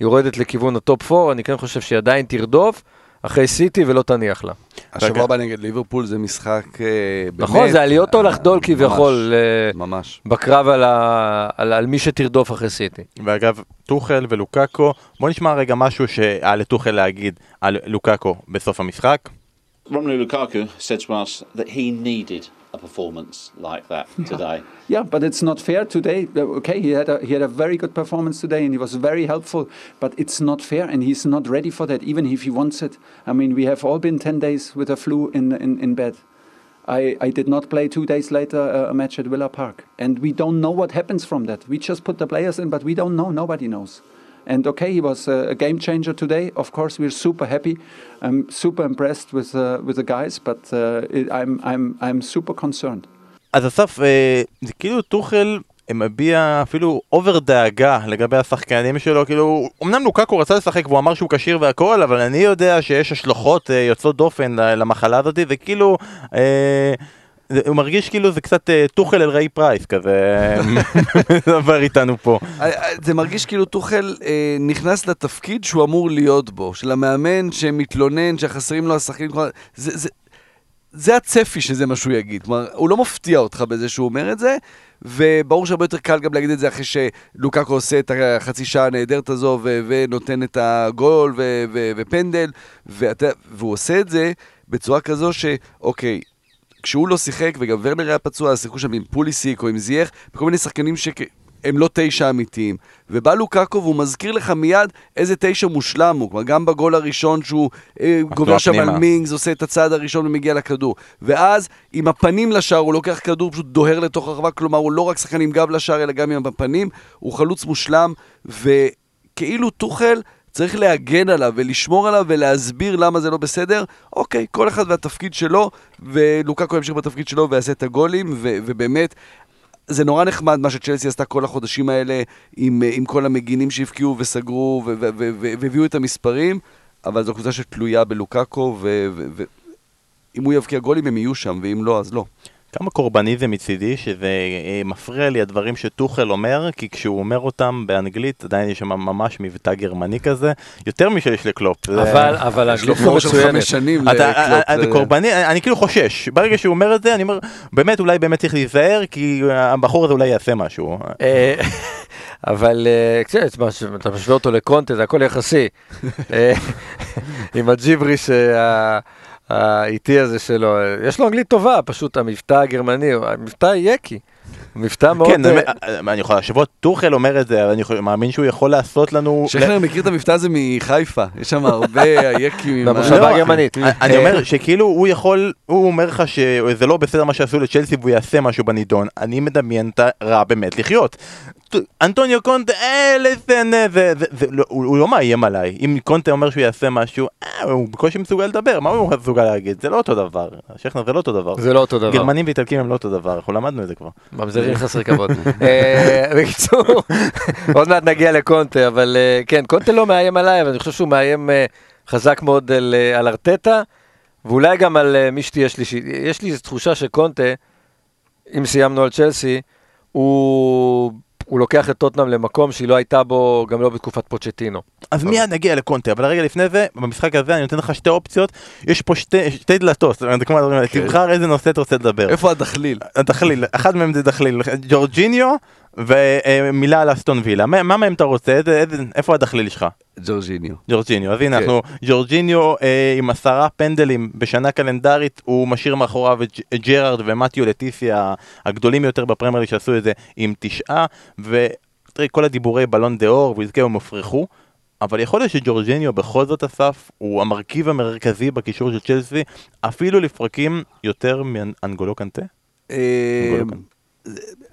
ויורדת לכיוון הטופ 4, אני כן חושב שהיא עדיין תרדוף אחרי סיטי ולא תניח לה. השבוע הבא נגד ליברפול זה משחק אה, באמת... נכון, זה לעלות או לחדול כביכול אה, ממש. בקרב על, ה... על, על מי שתרדוף אחרי סיטי. ואגב, טוחל ולוקאקו, בוא נשמע רגע משהו שהיה לטוחל להגיד על לוקאקו בסוף המשחק. Romelu Lukaku said to us that he needed a performance like that today. Yeah, but it's not fair today. Uh, Okay, he had a he had a very good performance today, and he was very helpful. But it's not fair, and he's not ready for that, even if he wants it. I mean, we have all been ten days with a flu in in, in bed. I, I did not play two days later uh, a match at Villa Park, and we don't know what happens from that. We just put the players in, but we don't know. Nobody knows. And okay, he was a, game changer today. Of course, we're super happy. I'm super impressed with uh, with the guys, but uh, it, I'm I'm I'm super concerned. אז אסף, אה, זה כאילו טוחל מביע אפילו אובר דאגה לגבי השחקנים שלו, כאילו, אמנם לוקאקו רצה לשחק והוא אמר שהוא כשיר והכל, אבל אני יודע שיש השלכות אה, יוצאות דופן למחלה הזאת, זה כאילו, אה, הוא מרגיש כאילו זה קצת אה, טוחל אל ריי פרייס כזה, מדבר איתנו פה. אה, אה, זה מרגיש כאילו טוחל אה, נכנס לתפקיד שהוא אמור להיות בו, של המאמן שמתלונן, שחסרים לו השחקנים, זה, הצפי שזה מה שהוא יגיד, כלומר, הוא לא מפתיע אותך בזה שהוא אומר את זה, וברור שהרבה יותר קל גם להגיד את זה אחרי שלוקאקו עושה את החצי שעה הנהדרת הזו ונותן את הגול ופנדל, והוא עושה את זה בצורה כזו שאוקיי, כשהוא לא שיחק, וגם ורנר היה פצוע, אז שיחקו שם עם פוליסיק או עם זייח, וכל מיני שחקנים שהם לא תשע אמיתיים. ובא לוקאקו והוא מזכיר לך מיד איזה תשע מושלם הוא. כלומר, גם בגול הראשון שהוא אה, גובר שם. על מינגס, עושה את הצעד הראשון ומגיע לכדור. ואז, עם הפנים לשער, הוא לוקח כדור, פשוט דוהר לתוך הרחבה, כלומר, הוא לא רק שחקן עם גב לשער, אלא גם עם הפנים. הוא חלוץ מושלם, וכאילו טוחל... צריך להגן עליו ולשמור עליו ולהסביר למה זה לא בסדר. אוקיי, כל אחד והתפקיד שלו, ולוקקו ימשיך בתפקיד שלו ויעשה את הגולים, ו- ובאמת, זה נורא נחמד מה שצ'לסי עשתה כל החודשים האלה עם, עם כל המגינים שהבקיעו וסגרו והביאו את המספרים, אבל זו קבוצה שתלויה בלוקקו, ואם הוא יבקיע גולים הם יהיו שם, ואם לא, אז לא. כמה קורבניזם מצידי, שזה אה, מפריע לי הדברים שטוחל אומר, כי כשהוא אומר אותם באנגלית עדיין יש שם ממש מבטא גרמני כזה, יותר משל לקלופ. זה- אבל, אבל יש לו האנגלית לא של מצוינת. חמש שנים אתה, לקלופ. אתה זה- קורבני, אני כאילו חושש, ברגע שהוא אומר את זה, אני אומר, באמת, אולי באמת צריך להיזהר, כי הבחור הזה אולי יעשה משהו. אה, אבל אה, כן, אתה משווה אותו לקונטה, זה הכל יחסי. אה, עם הג'יבריש אה, האיטי הזה שלו. יש לו אנגלית טובה, פשוט המבטא הגרמני, המבטא יקי. מבטא מאוד... כן, אה, אני- אני יכול, השבוע טוחל אומר את זה, אבל אני מאמין שהוא יכול לעשות לנו... שכנר מכיר את המבטא הזה מחיפה, יש שם הרבה ה... במושבה לא, הגרמנית. אני- אני אומר שכאילו הוא יכול, הוא אומר לך שזה לא בסדר מה שעשו לצ'לסי והוא יעשה משהו בנידון, אני מדמיין את הרע באמת לחיות. אנטוניו קונטה, אה, לסן, אה, זה, זה, זה, לא, הוא לא מאיים עליי, אם קונטה אומר שהוא יעשה משהו, אה, הוא בקושי מסוגל לדבר, מה הוא מסוגל להגיד? זה לא אותו דבר, שכנר זה לא אותו דבר. זה לא אותו דבר. גרמנים ואיטלקים הם לא אותו דבר, אנחנו למדנו את זה כבר. ממזרים חסרי כבוד. אה, בקיצור, עוד מעט נגיע לקונטה, אבל אה, כן, קונטה לא מאיים עליי, אבל אני חושב שהוא מאיים אה, חזק מאוד על, ארטטה, ואולי גם על מי שתהיה שלישית. יש לי איזו תחושה שקונטה, אם סיימנו על צ'לסי, הוא... הוא לוקח את טוטנאם למקום שהיא לא הייתה בו, גם לא בתקופת פוצ'טינו. אז מיד נגיע לקונטה, אבל רגע לפני זה, במשחק הזה אני נותן לך שתי אופציות, יש פה שתי, שתי דלתות, כן. תבחר איזה נושא אתה רוצה לדבר. איפה הדחליל? דחליל, אחד מהם זה דחליל, ג'ורג'יניו ומילה על אסטון וילה, מה מה מהם אתה רוצה? איפה הדחליל שלך? ג'ורג'יניו. ג'ורג'יניו, אז הנה כן. אנחנו, ג'ורג'יניו אה, עם עשרה פנדלים בשנה קלנדרית, הוא משאיר מאחוריו את ג'רארד ומתיו לה טיסייה הגדולים יותר בפרמייר ליג שעשו את זה עם תשעה, ותראי כל הדיבורי בלון ד'אור ויזכה הם הופרכו, אבל יכול להיות שג'ורג'יניו בכל זאת אסף, הוא המרכיב המרכזי בקישור של צ'לסי, אפילו לפרקים יותר מאנגולו קנטה?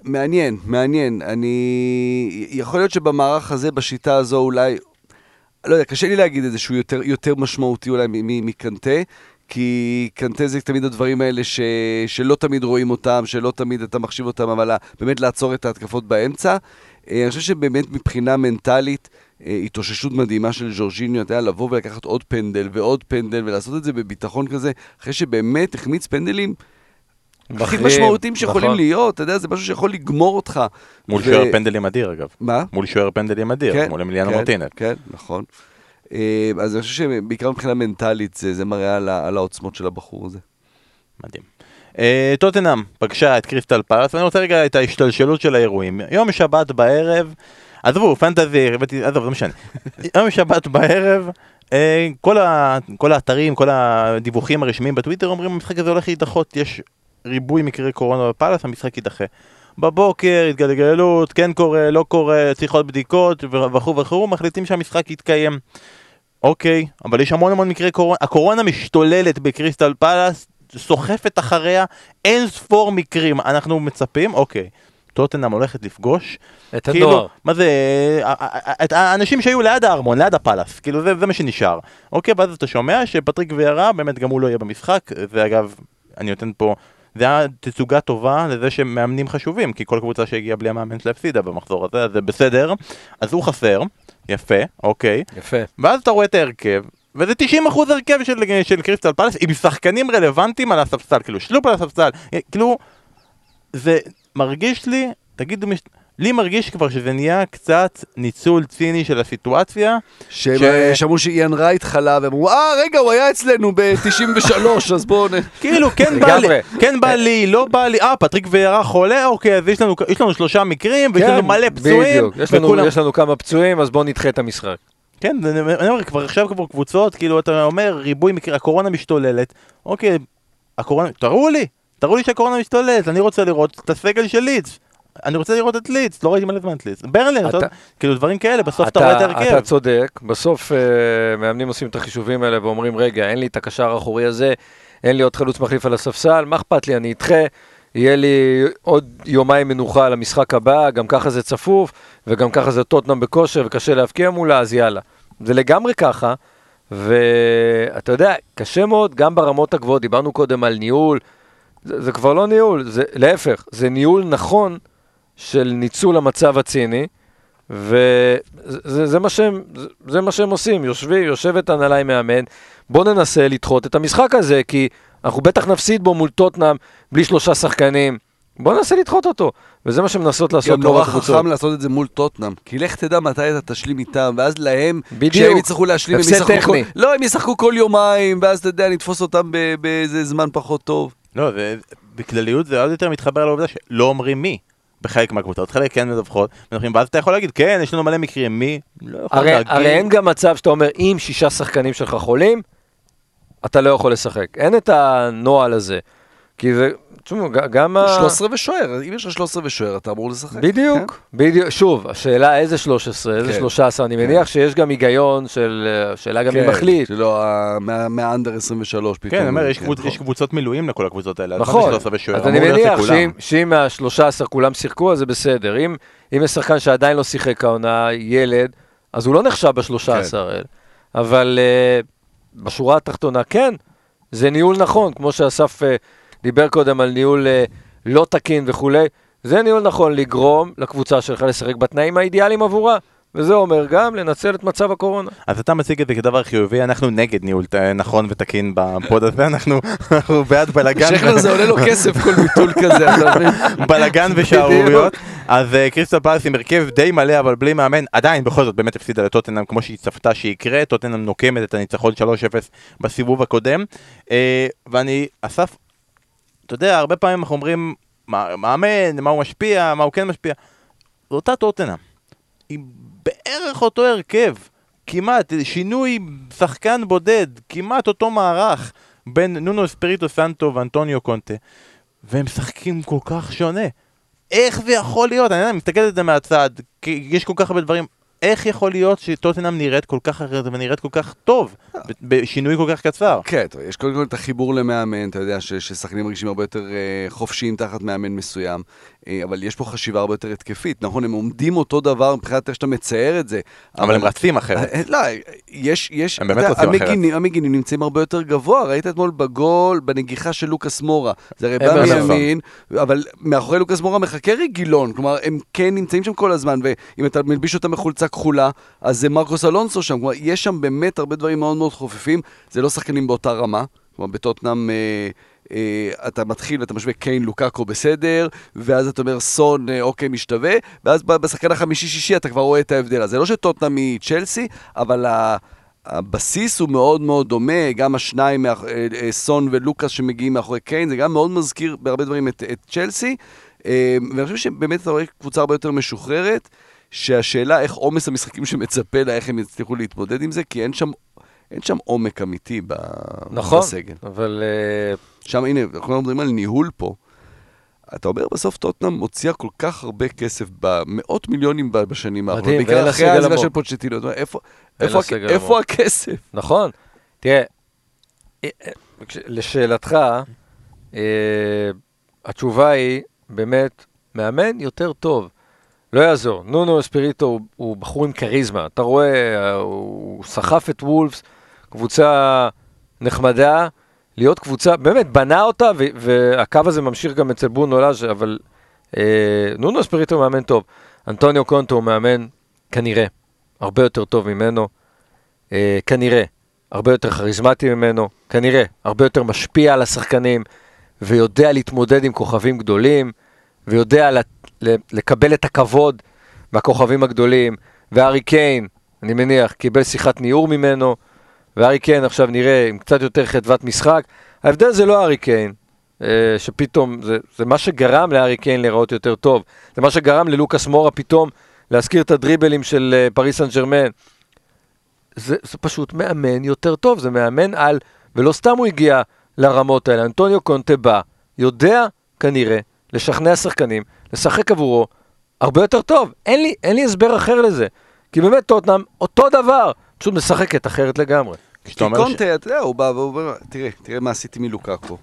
מעניין, מעניין. אני... יכול להיות שבמערך הזה, בשיטה הזו, אולי... לא יודע, קשה לי להגיד את זה שהוא יותר, יותר משמעותי אולי מקנטה, כי קנטה זה תמיד הדברים האלה ש... שלא תמיד רואים אותם, שלא תמיד אתה מחשיב אותם, אבל באמת לעצור את ההתקפות באמצע. אה, אני חושב שבאמת מבחינה מנטלית, אה, התאוששות מדהימה של ז'ורג'יניו, אתה יודע, לבוא ולקחת עוד פנדל ועוד פנדל ולעשות את זה בביטחון כזה, אחרי שבאמת החמיץ פנדלים הכי משמעותיים שיכולים נכון. להיות, אתה יודע, זה משהו שיכול לגמור אותך. מול ו- שוער פנדלים אדיר אגב. מה? מול שוער פנדלים אדיר, מול אמיליאנו כן, מרטינז. כן, נכון. אה, אז אני חושב שבעיקר מבחינה מנטלית זה, זה מראה על, על העוצמות של הבחור הזה. מדהים. אה, טוטנאם פגשה את קריסטל פלאס, ואני רוצה רגע את ההשתלשלות של האירועים. יום שבת בערב, עזבו, פנטזי, עזוב, לא משנה. יום שבת בערב, אה, כל, ה, כל האתרים, כל הדיווחים הרשמיים בטוויטר אומרים המשחק הזה הולך להידחות, יש ריבוי מקרי קורונה בפלאס, המשחק יידחה. בבוקר, התגלגלות, כן קורה, לא קורה, צריך עוד בדיקות וכו' וכו', מחליטים שהמשחק יתקיים. אוקיי, אבל יש המון המון מקרי קורונה, הקורונה משתוללת בקריסטל פלאס, סוחפת אחריה אין ספור מקרים, אנחנו מצפים, אוקיי, טוטנאם הולכת לפגוש, את כאילו, הנוער. מה זה, את האנשים שהיו ליד הארמון, ליד הפלאס, כאילו זה, זה מה שנשאר. אוקיי, ואז אתה שומע שפטריק ויארה, באמת גם הוא לא יהיה במשחק, ואגב, אני נותן פה, זה היה תצוגה טובה לזה שמאמנים חשובים, כי כל קבוצה שהגיעה בלי המאמן שלה הפסידה במחזור הזה, אז זה בסדר, אז הוא חסר, יפה, אוקיי, יפה. ואז אתה רואה את ההרכב, וזה 90% הרכב של, של קריסטל פלאס עם שחקנים רלוונטיים על הספסל, כאילו שלופ על הספסל, כאילו, זה מרגיש לי, תגידו, מש... לי מרגיש כבר שזה נהיה קצת ניצול ציני של הסיטואציה, שהם ש- שמעו שאיאן רייט חלה, והם אמרו, אה, רגע, הוא היה אצלנו ב-93, אז בואו נ... כאילו כן בא לי. כן בא לי, לא בא לי, אה פטריק ויארה חולה, אוקיי, אז יש לנו, יש לנו שלושה מקרים, ויש לנו מלא פצועים, כן, בדיוק. יש לנו, וכולם- יש לנו כמה פצועים, אז בואו נדחה את המשחק. כן, אני אומר, כבר עכשיו כבר קבוצות, כאילו אתה אומר ריבוי מקרים, הקורונה משתוללת, אוקיי, הקורונה, תראו לי, תראו לי שהקורונה משתוללת, אני רוצה לראות את הסגל של לידס. אני רוצה לראות את לידס, לא ראיתי מלא זמן את לידס. ברלין, אתה- אתה- כאילו דברים כאלה, בסוף אתה רואה את אתה ההרכב. צודק, בסוף אה, מאמנים עושים את החישובים האלה ואומרים, רגע, אין לי את הקשר האחורי הזה, אין לי עוד חלוץ מחליף על הספסל, מה אכפת לי, אני אדחה, יהיה לי עוד יומיים מנוחה למשחק הבא, גם ככה זה צפוף, וגם ככה זה טוטנאם בכושר וקשה להבקיע מולה, אז יאללה. זה לגמרי ככה, ואתה יודע, קשה מאוד, גם ברמות הגבוהות, דיברנו קודם על ניהול, זה, זה כבר לא ניהול, זה להפך, זה ניהול נכון של ניצול המצב הציני, וזה זה מה, שהם, זה, זה מה שהם עושים, יושבים, יושבת הנהלה עם מאמן, בואו ננסה לדחות את המשחק הזה, כי אנחנו בטח נפסיד בו מול טוטנאם בלי שלושה שחקנים, בואו ננסה לדחות אותו, וזה מה שמנסות לעשות גם נורא רוב הקבוצות. חכם לעשות את זה מול טוטנאם, כי לך תדע מתי אתה תשלים איתם, ואז להם, בדיוק. כשהם יצטרכו להשלים, הם ישחקו טכני. כל... לא, הם ישחקו כל יומיים, ואז אתה יודע, נתפוס אותם ב- באיזה זמן פחות טוב. לא, זה, בכלליות זה עוד יותר מתחבר לעובדה שלא אומרים מי. בחלק מהקבוצות, חלק כן מדווחות, מדווחים, ואז אתה יכול להגיד, כן, יש לנו מלא מקרים, מי? לא יכול הרי, להגיד. הרי אין גם מצב שאתה אומר, אם שישה שחקנים שלך חולים, אתה לא יכול לשחק. אין את הנוהל הזה. כי זה, תשמעו, גם ה... 13 ושוער, אם יש לך 13 ושוער, אתה אמור לשחק. בדיוק, בדיוק, שוב, השאלה איזה 13, איזה כן. 13, אני מניח שיש גם היגיון של, השאלה גם מי כן, מחליט. שלא, מהאנדר 23 פתאום. כן, אני אומר, יש כן, קבוצ- נכון. יש קבוצות מילואים לכל הקבוצות האלה. נכון, 13 ושוער? אז אני מניח. שאם- שאם מה-13 כולם שיחקו, אז זה בסדר. אם אם יש שחקן שעדיין לא שיחק העונה, ילד, אז הוא לא נחשב ב-13 כן. האלה. אבל אה, בשורה התחתונה, כן, זה ניהול נכון, כמו שאסף אה, דיבר קודם על ניהול אה, לא תקין וכולי, זה ניהול נכון לגרום לקבוצה שלך לשחק בתנאים האידיאליים עבורה. וזה אומר גם לנצל את מצב הקורונה. אז אתה מציג את זה כדבר חיובי, אנחנו נגד ניהול ת- נכון ותקין בפוד הזה, אנחנו בעד בלאגן. שכנר זה עולה לו כסף כל ביטול כזה, אתה מבין? בלאגן ושערוריות. אז אה, קריסטל פלס עם הרכב די מלא אבל בלי מאמן, עדיין בכל זאת באמת הפסידה לטוטנאם כמו שהיא צפתה שיקרה, טוטנאם נוקמת את הניצחון 3-0 בסיבוב הקודם. אה, ואני, אסף, אתה יודע, הרבה פעמים אנחנו אומרים, "מה- מאמן, מה הוא משפיע, מה הוא כן משפיע. זו אותה טוטנאם. היא בערך אותו הרכב, כמעט, שינוי שחקן בודד, כמעט אותו מערך בין נונו אספריטו סנטו ואנטוניו קונטה, והם משחקים כל כך שונה. איך זה יכול להיות? אני מסתכל על זה מהצד, כי יש כל כך הרבה דברים. איך יכול להיות שטוטנאם נראית כל כך אחרת ונראית כל כך טוב, בשינוי כל כך קצר? כן, יש קודם כל את החיבור למאמן, אתה יודע ש- ששחקנים מרגישים הרבה יותר אה, חופשיים תחת מאמן מסוים, אבל יש פה חשיבה הרבה יותר התקפית. נכון, הם עומדים אותו דבר מבחינת איך שאתה מצייר את זה. אבל הם רצים אחרת. אה, לא, יש, יש, הם באמת רוצים אחרת. המגינים, נמצאים הרבה יותר גבוה, ראית אתמול בגול, בנגיחה של לוקאס מורה. זה הרי בא אברסון. מימין, אבל מאחורי לוקאס מורה מחכה רגילון, כלומר, הם כן נמצאים שם כל הזמן, ואם אתה מלביש אותם בחולצה כחולה, אז זה מרקוס אלונסו שם, כלומר, יש שם באמת הרבה דברים מאוד מאוד חופפים, זה לא שחקנים באותה רמה, כלומר, בטוטנאם... אה, אה, אתה מתחיל ואתה משווה קיין לוקאקו בסדר, ואז אתה אומר סון אה, אוקיי משתווה, ואז בשחקן החמישי-שישי אתה כבר רואה את ההבדל. אז זה לא שטוטנאם היא צ'לסי, אבל ה... הבסיס הוא מאוד מאוד דומה, גם השניים, אה, אה, סון ולוקאס שמגיעים מאחורי קיין, זה גם מאוד מזכיר בהרבה דברים את, את צ'לסי. אה, ואני חושב שבאמת אתה רואה קבוצה הרבה יותר משוחררת, שהשאלה איך עומס המשחקים שמצפה לה, איך הם יצליחו להתמודד עם זה, כי אין שם, אין שם עומק אמיתי ב, נכון, בסגל. אבל אה, שם, הנה, אנחנו מדברים על ניהול פה. אתה אומר בסוף טוטנאם מוציאה כל כך הרבה כסף, במאות מיליונים בשנים האחרונות. מדהים, בעיקר ואין לה אחרי סגל העזיבה עמוק. של פוצ'טינו. אתה אומר, איפה, איפה, הכ- איפה. הכסף? נכון. תראה, אה, אה, לשאלתך, אה, התשובה היא, באמת, מאמן יותר טוב. לא יעזור, נונו אספיריטו הוא, הוא בחור עם כריזמה, אתה רואה, אה, הוא סחף את וולפס, קבוצה נחמדה, להיות קבוצה, באמת, בנה אותה, והקו הזה ממשיך גם אצל בונו לאז' אבל אה, נונו אספיריטו הוא מאמן טוב. אנטוניו קונטו הוא מאמן, כנראה, הרבה יותר טוב ממנו, אה, כנראה, הרבה יותר כריזמטי ממנו, כנראה, הרבה יותר משפיע על השחקנים, ויודע להתמודד עם כוכבים גדולים, ויודע ל- ל- לקבל את הכבוד מהכוכבים הגדולים, והארי קיין, אני מניח, קיבל שיחת ניעור ממנו, והארי קיין עכשיו נראה עם קצת יותר חדוות משחק. ההבדל זה לא הארי קיין, אה, שפתאום, זה, זה מה שגרם להארי קיין להיראות יותר טוב. זה מה שגרם ללוקאס מורה פתאום להזכיר את הדריבלים של אה, פריס סן ג'רמן. זה, זה פשוט מאמן יותר טוב, זה מאמן על, ולא סתם הוא הגיע לרמות האלה. אנטוניו קונטה בא, יודע כנראה לשכנע שחקנים, לשחק עבורו הרבה יותר טוב. אין לי, אין לי הסבר אחר לזה. כי באמת טוטנאם, אותו דבר, פשוט משחקת אחרת לגמרי. כי קונטה, אתה יודע, הוא בא והוא אומר, תראה, תראה מה עשיתי מלוקאקו.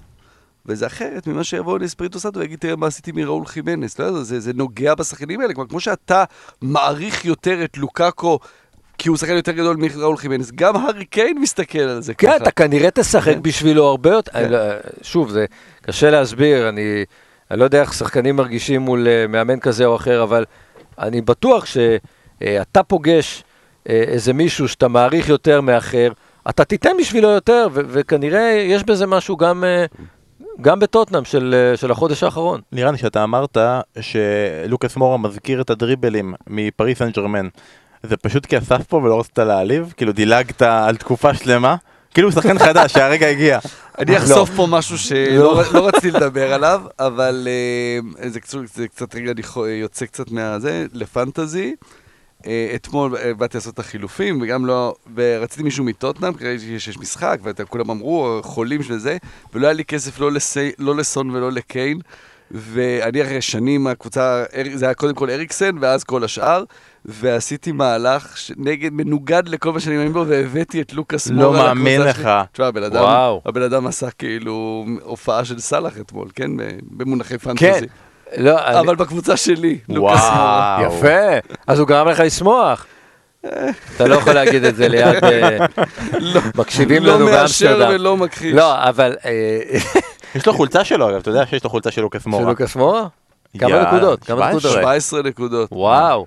וזה אחרת ממה שיבוא לאספריטו סנטו ויגיד, תראה מה עשיתי מראול חימנס. לא יודע, זה, זה נוגע בשחקנים האלה. כלומר, כמו שאתה מעריך יותר את לוקאקו, כי הוא שחקן יותר גדול מראול חימנס, גם הארי קיין מסתכל על זה כן, ככה. אתה כנראה תשחק כן. בשבילו הרבה יותר. כן. לא- שוב, זה קשה להסביר, אני, אני לא יודע איך שחקנים מרגישים מול אה, מאמן כזה או אחר, אבל אני בטוח שאתה פוגש איזה מישהו שאתה מעריך יותר מאחר, אתה תיתן בשבילו יותר, ו- וכנראה יש בזה משהו גם, אה, גם בטוטנאם של, אה, של החודש האחרון. לירן, שאתה אמרת שלוקאס מורה מזכיר את הדריבלים מפריס סן ג'רמן, זה פשוט כי אסף פה ולא רצית להעליב? כאילו דילגת על תקופה שלמה? כאילו הוא שחקן חדש שהרגע הגיע. אני אחשוף פה משהו שלא לא רציתי לדבר עליו, אבל אה, זה קצת, זה קצת רגע יוצא קצת מהזה, לפנטזי. אה, אתמול אה, באתי לעשות את החילופים, וגם לא... ורציתי מישהו מטוטנאם, כי ראיתי שיש משחק, וכולם אמרו, חולים של זה, ולא היה לי כסף לא, לסי, לא לסון ולא לקיין. ואני אחרי שנים, הקבוצה, זה היה קודם כל אריקסן, ואז כל השאר, ועשיתי מהלך נגד, מנוגד לכל מה שאני מאמין בו, והבאתי את לוקאס לא מורה מאמין לקבוצה לך. תשמע, הבן אדם. הבן אדם עשה כאילו הופעה של סאלח אתמול, כן? במונחי כן. לא, אני- אבל בקבוצה שלי, לוקאס מורה. וואו. יפה, אז הוא גרם לך לשמוח. אתה לא יכול להגיד את זה ליד... אה, מקשיבים לא לנו מאשר באמסטרדם. ולא מכחיש. לא, אבל... אה, יש לו חולצה שלו אגב, אתה יודע שיש לו חולצה של לוקאס של מורה. לוקאס מורה? כמה נקודות? כמה 17. נקודות? 17 נקודות. וואו.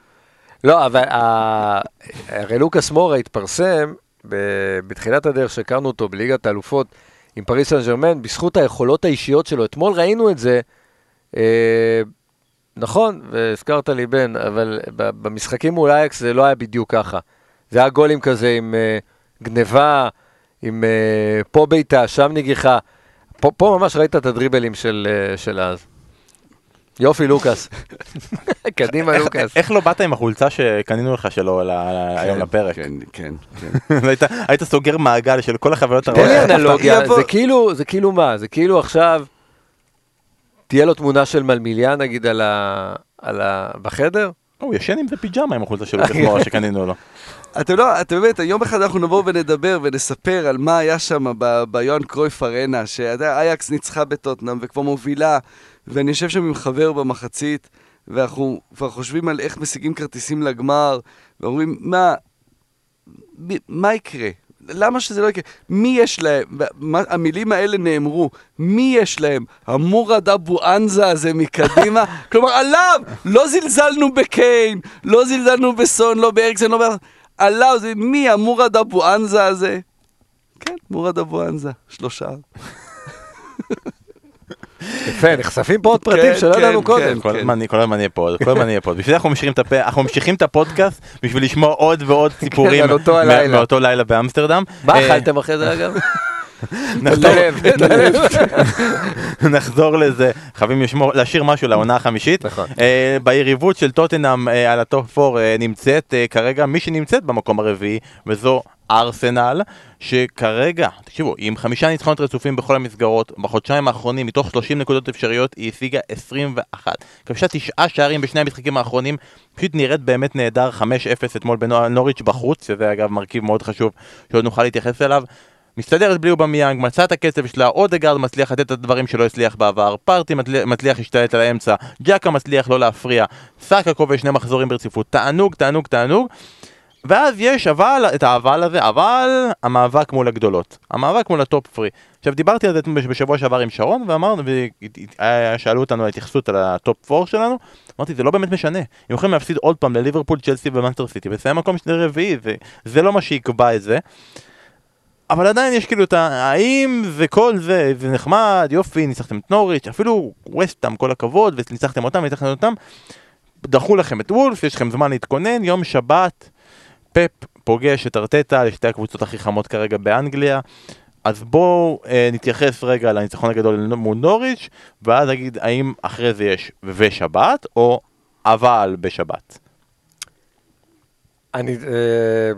לא, אבל הרי לוקאס מורה התפרסם בתחילת הדרך שהכרנו אותו בליגת האלופות עם פריס סן ג'רמן, בזכות היכולות האישיות שלו. אתמול ראינו את זה, נכון, והזכרת לי בן, אבל במשחקים מול אייקס זה לא היה בדיוק ככה. זה היה גולים כזה עם אה, גניבה, עם אה, פה בעיטה, שם נגיחה. פה, פה ממש ראית את הדריבלים של, אה, של אז. יופי, לוקאס. קדימה, לוקאס. איך לא באת עם החולצה שקנינו לך שלו ל- היום לפרק? כן, כן, כן. היית- סוגר מעגל של כל החוויות תן לי הרעות. אנלוגיה, זה כאילו, זה כאילו מה? זה כאילו עכשיו תהיה לו תמונה של מלמיליה נגיד על ה... על ה... בחדר? הוא ישן עם זה פיג'מה עם החולצה של לוקאס מורה שקנינו לו. אתם לא, אתם באמת, יום אחד אנחנו נבוא ונדבר ונספר על מה היה שם ביוהאן קרויף ארנה, שאייקס ניצחה בטוטנאם וכבר מובילה, ואני יושב שם עם חבר במחצית, ואנחנו כבר חושבים על איך משיגים כרטיסים לגמר, ואומרים, מה, מה יקרה? למה שזה לא יקרה? מי יש להם? מה, המילים האלה נאמרו, מי יש להם? המורד אבו אנזה הזה מקדימה? כלומר, עליו! לא זלזלנו בקיין, לא זלזלנו בסון, לא באריקסן, לא ב... עליו, זה מי המורד אבו אנזה הזה? כן, מורד אבו אנזה, שלושה. יפה, נחשפים פה עוד פרטים כן, שלא כן, ידענו קודם. כן. כל הזמן כל הזמן נהיה פה, כל הזמן נהיה פה. בשביל זה אנחנו ממשיכים את הפודקאסט בשביל לשמוע עוד ועוד סיפורים. מאותו לילה באמסטרדם. מה אה, אכלתם אחרי זה אגב? נחזור- לזה, חייבים להשאיר משהו לעונה החמישית. נכון. אה, ביריבות של טוטנאם אה, על הטופ 4 אה, נמצאת כרגע מי שנמצאת במקום הרביעי, וזו ארסנל, שכרגע, תקשיבו, עם חמישה ניצחונות רצופים בכל המסגרות, בחודשיים האחרונים, מתוך 30 נקודות אפשריות, היא השיגה 21. כבשה תשעה שערים בשני המשחקים האחרונים, פשוט נראית באמת נהדר, 5-0 אתמול בנוריץ' בחוץ, שזה אגב מרכיב מאוד חשוב שעוד נוכל להתייחס אליו. מסתדרת בלי אובמיאנג, מצא את הקצב שלה, אודגרד מצליח לתת את הדברים שלא הצליח בעבר, פארטי מצליח, להשתלט על האמצע, ג'קה מצליח לא להפריע, סאקה כובש שני מחזורים ברציפות, תענוג, תענוג, תענוג. ואז יש אבל, את האבל הזה, אבל המאבק מול הגדולות, המאבק מול הטופ three. עכשיו דיברתי על זה בשבוע שעבר עם שרון ואמרנו, ושאלו אותנו על התייחסות על הטופ 4 שלנו, אמרתי זה לא באמת משנה, הם יכולים להפסיד עוד פעם לליברפול, צ'לסי ומאנסטר סיטי ולסיים מקום שני רביעי, זה, זה לא מה שיקבע את זה. אבל עדיין יש כאילו את. האם זה כל זה, זה נחמד, יופי, ניצחתם את נוריץ', אפילו ווסטאם, כל הכבוד, וניצחתם אותם, ניצחתם אותם, דחו לכם את וולף, יש לכם זמן להתכונן, יום שבת, פפ פוגש את ארטטה, לשתי הקבוצות הכי חמות כרגע באנגליה, אז בואו אה, נתייחס רגע לניצחון הגדול מול נוריץ', ואז נגיד האם אחרי זה יש ושבת, או אבל בשבת. אני אה,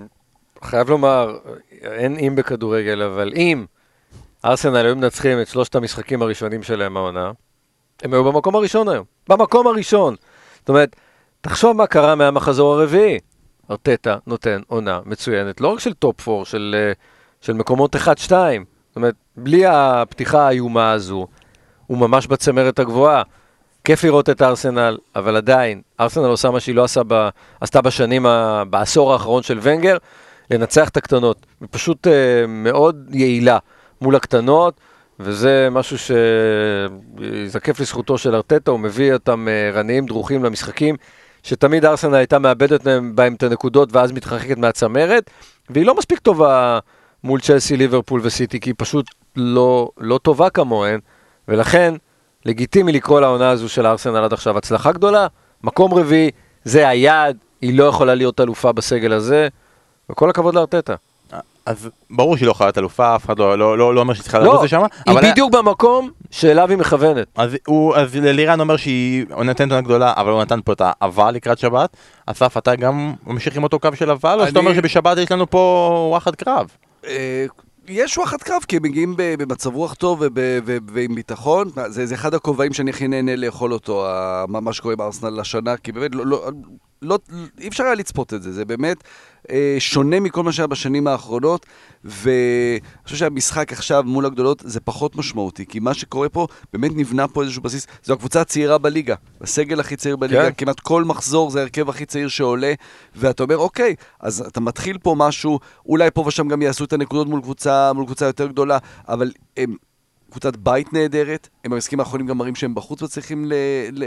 חייב לומר, אין אם בכדורגל, אבל אם ארסנל היו מנצחים את שלושת המשחקים הראשונים שלהם העונה, הם היו במקום הראשון היום. במקום הראשון. זאת אומרת, תחשוב מה קרה מהמחזור הרביעי. ארטטה נותן עונה מצוינת, לא רק של טופ 4, של, אה, של מקומות 1-2. זאת אומרת, בלי הפתיחה האיומה הזו, הוא ממש בצמרת הגבוהה. כיף לראות את ארסנל, אבל עדיין, ארסנל עושה מה שהיא לא עשה ב, עשתה בשנים, בעשור האחרון של ונגר, לנצח את הקטנות. היא פשוט אה, מאוד יעילה מול הקטנות, וזה משהו שיזקף לזכותו של ארטטה, הוא מביא אותם אה, רניים דרוכים למשחקים, שתמיד ארסנל הייתה מאבדת בהם את הנקודות ואז מתרחקת מהצמרת, והיא לא מספיק טובה מול צ'לסי, ליברפול וסיטי, כי היא פשוט לא, לא טובה כמוהן, ולכן לגיטימי לקרוא לעונה הזו של ארסנל עד עכשיו הצלחה גדולה, מקום רביעי, זה היעד, היא לא יכולה להיות אלופה בסגל הזה, וכל הכבוד לארטטה. אז ברור שהיא לא יכולה להיות אלופה, אף אחד לא- לא לא- לא אומר שהיא צריכה לא, לרוץ לשם. היא בדיוק במקום שאליו היא מכוונת. אז הוא, אז לירן אומר שהיא הוא נותנת עונה גדולה, אבל הוא נתן פה את האבל לקראת שבת. אסף, אתה גם ממשיך עם אותו קו של אבל, או שאתה אני- אומר שבשבת יש לנו פה וואחד קרב? אה, יש וואחד קרב, כי הם מגיעים ב- במצב רוח טוב וב- וב- ועם ביטחון. זה, זה אחד הכובעים שאני הכי נהנה לאכול אותו, מה מה שקורה עם ארסנל השנה, כי באמת לא, לא, לא, אי אפשר היה לצפות את זה, זה באמת אה, שונה מכל מה שהיה בשנים האחרונות, ואני חושב שהמשחק עכשיו מול הגדולות זה פחות משמעותי, כי מה שקורה פה, באמת נבנה פה איזשהו בסיס, זו הקבוצה הצעירה בליגה, הסגל הכי צעיר בליגה, כן. כמעט כל מחזור זה ההרכב הכי צעיר שעולה, ואתה אומר, אוקיי, אז אתה מתחיל פה משהו, אולי פה ושם גם יעשו את הנקודות מול קבוצה, מול קבוצה יותר גדולה, אבל הם קבוצת בית נהדרת, הם במשחקים האחרונים גם מראים שהם בחוץ מצליחים ל- ל-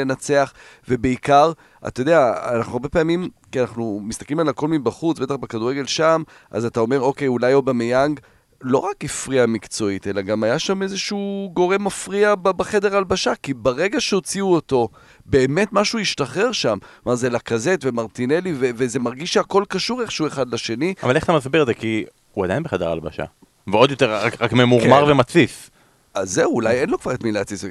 לנצח, ובעיקר, אתה יודע, אנחנו הרבה פעמים, כי אנחנו מסתכלים על הכל מבחוץ, בטח בכדורגל שם, אז אתה אומר, אוקיי, אולי אובמיאנג לא רק הפריע מקצועית, אלא גם היה שם איזשהו גורם מפריע בחדר הלבשה, כי ברגע שהוציאו אותו, באמת משהו השתחרר שם. מה זה לקזט ומרטינלי, ו- וזה מרגיש שהכל קשור איכשהו אחד לשני. אבל איך אתה מסביר את זה? כי הוא עדיין בחדר הלבשה. ועוד יותר, רק, רק ממורמר כן. ומתסיס. אז זהו, אולי אין לו כבר את מי להתסיס.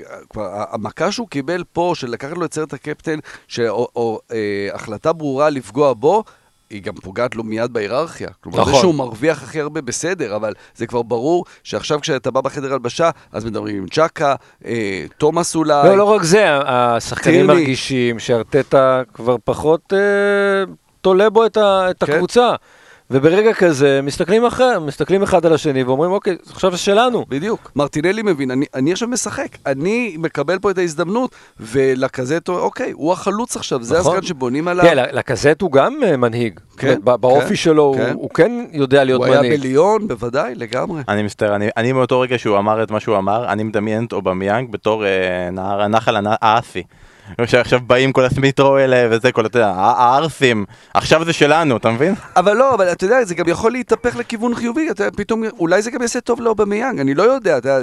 המכה שהוא קיבל פה, של לקחת לו את סרט הקפטן, או, או אה, ברורה לפגוע בו, היא גם פוגעת לו מיד בהיררכיה. כלומר, נכון. זה שהוא מרוויח הכי הרבה בסדר, אבל זה כבר ברור שעכשיו כשאתה בא בחדר הלבשה, אז מדברים עם צ'קה, אה, תומאס אולי. לא, לא רק זה, השחקנים. מרגישים שארטטה כבר פחות אה, תולה בו את, ה, את כן. הקבוצה. וברגע כזה מסתכלים אחר, מסתכלים אחד על השני ואומרים, אוקיי, עכשיו זה שלנו. בדיוק. מרטינלי מבין, אני, אני עכשיו משחק, אני מקבל פה את ההזדמנות, ולקזטו, אוקיי, הוא החלוץ עכשיו, זה נכון. הזמן שבונים עליו. כן, לקזט הוא גם אה, מנהיג. כן, ב- באופי כן, שלו כן. הוא, הוא כן יודע להיות הוא היה מנהיג. בליון, בוודאי, לגמרי. אני מצטער, אני, אני מאותו רגע שהוא אמר את מה שהוא אמר, אני מדמיין את אובמיאנג בתור אה, נהר הנחל הנ- האסי. שעכשיו באים כל הסמיטרו האלה וזה, כל, אתה יודע, הערסים, עכשיו זה שלנו, אתה מבין? אבל לא, אבל אתה יודע, זה גם יכול להתהפך לכיוון חיובי, אתה פתאום, אולי זה גם יעשה טוב לאובמיאנג, אני לא יודע, אתה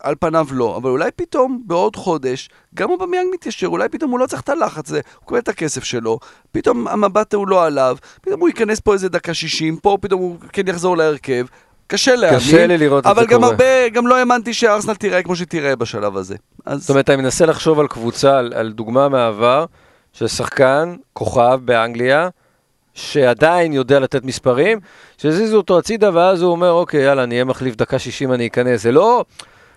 על פניו לא, אבל אולי פתאום, בעוד חודש, גם אובמיאנג מתיישר, אולי פתאום הוא לא צריך את הלחץ הזה, הוא קיבל את הכסף שלו, פתאום המבט הוא לא עליו, פתאום הוא ייכנס פה איזה דקה 60, פה פתאום הוא כן יחזור להרכב. קשה להאמין, קשה לי לראות את אבל זה גם קורה. הרבה, גם לא האמנתי שארסנל תיראה כמו שתיראה בשלב הזה. אז זאת אומרת, אני מנסה לחשוב על קבוצה, על, על דוגמה מהעבר, של שחקן, כוכב באנגליה, שעדיין יודע לתת מספרים, שהזיזו אותו הצידה, ואז הוא אומר, אוקיי, יאללה, אני אהיה מחליף דקה 60, אני אכנס. זה לא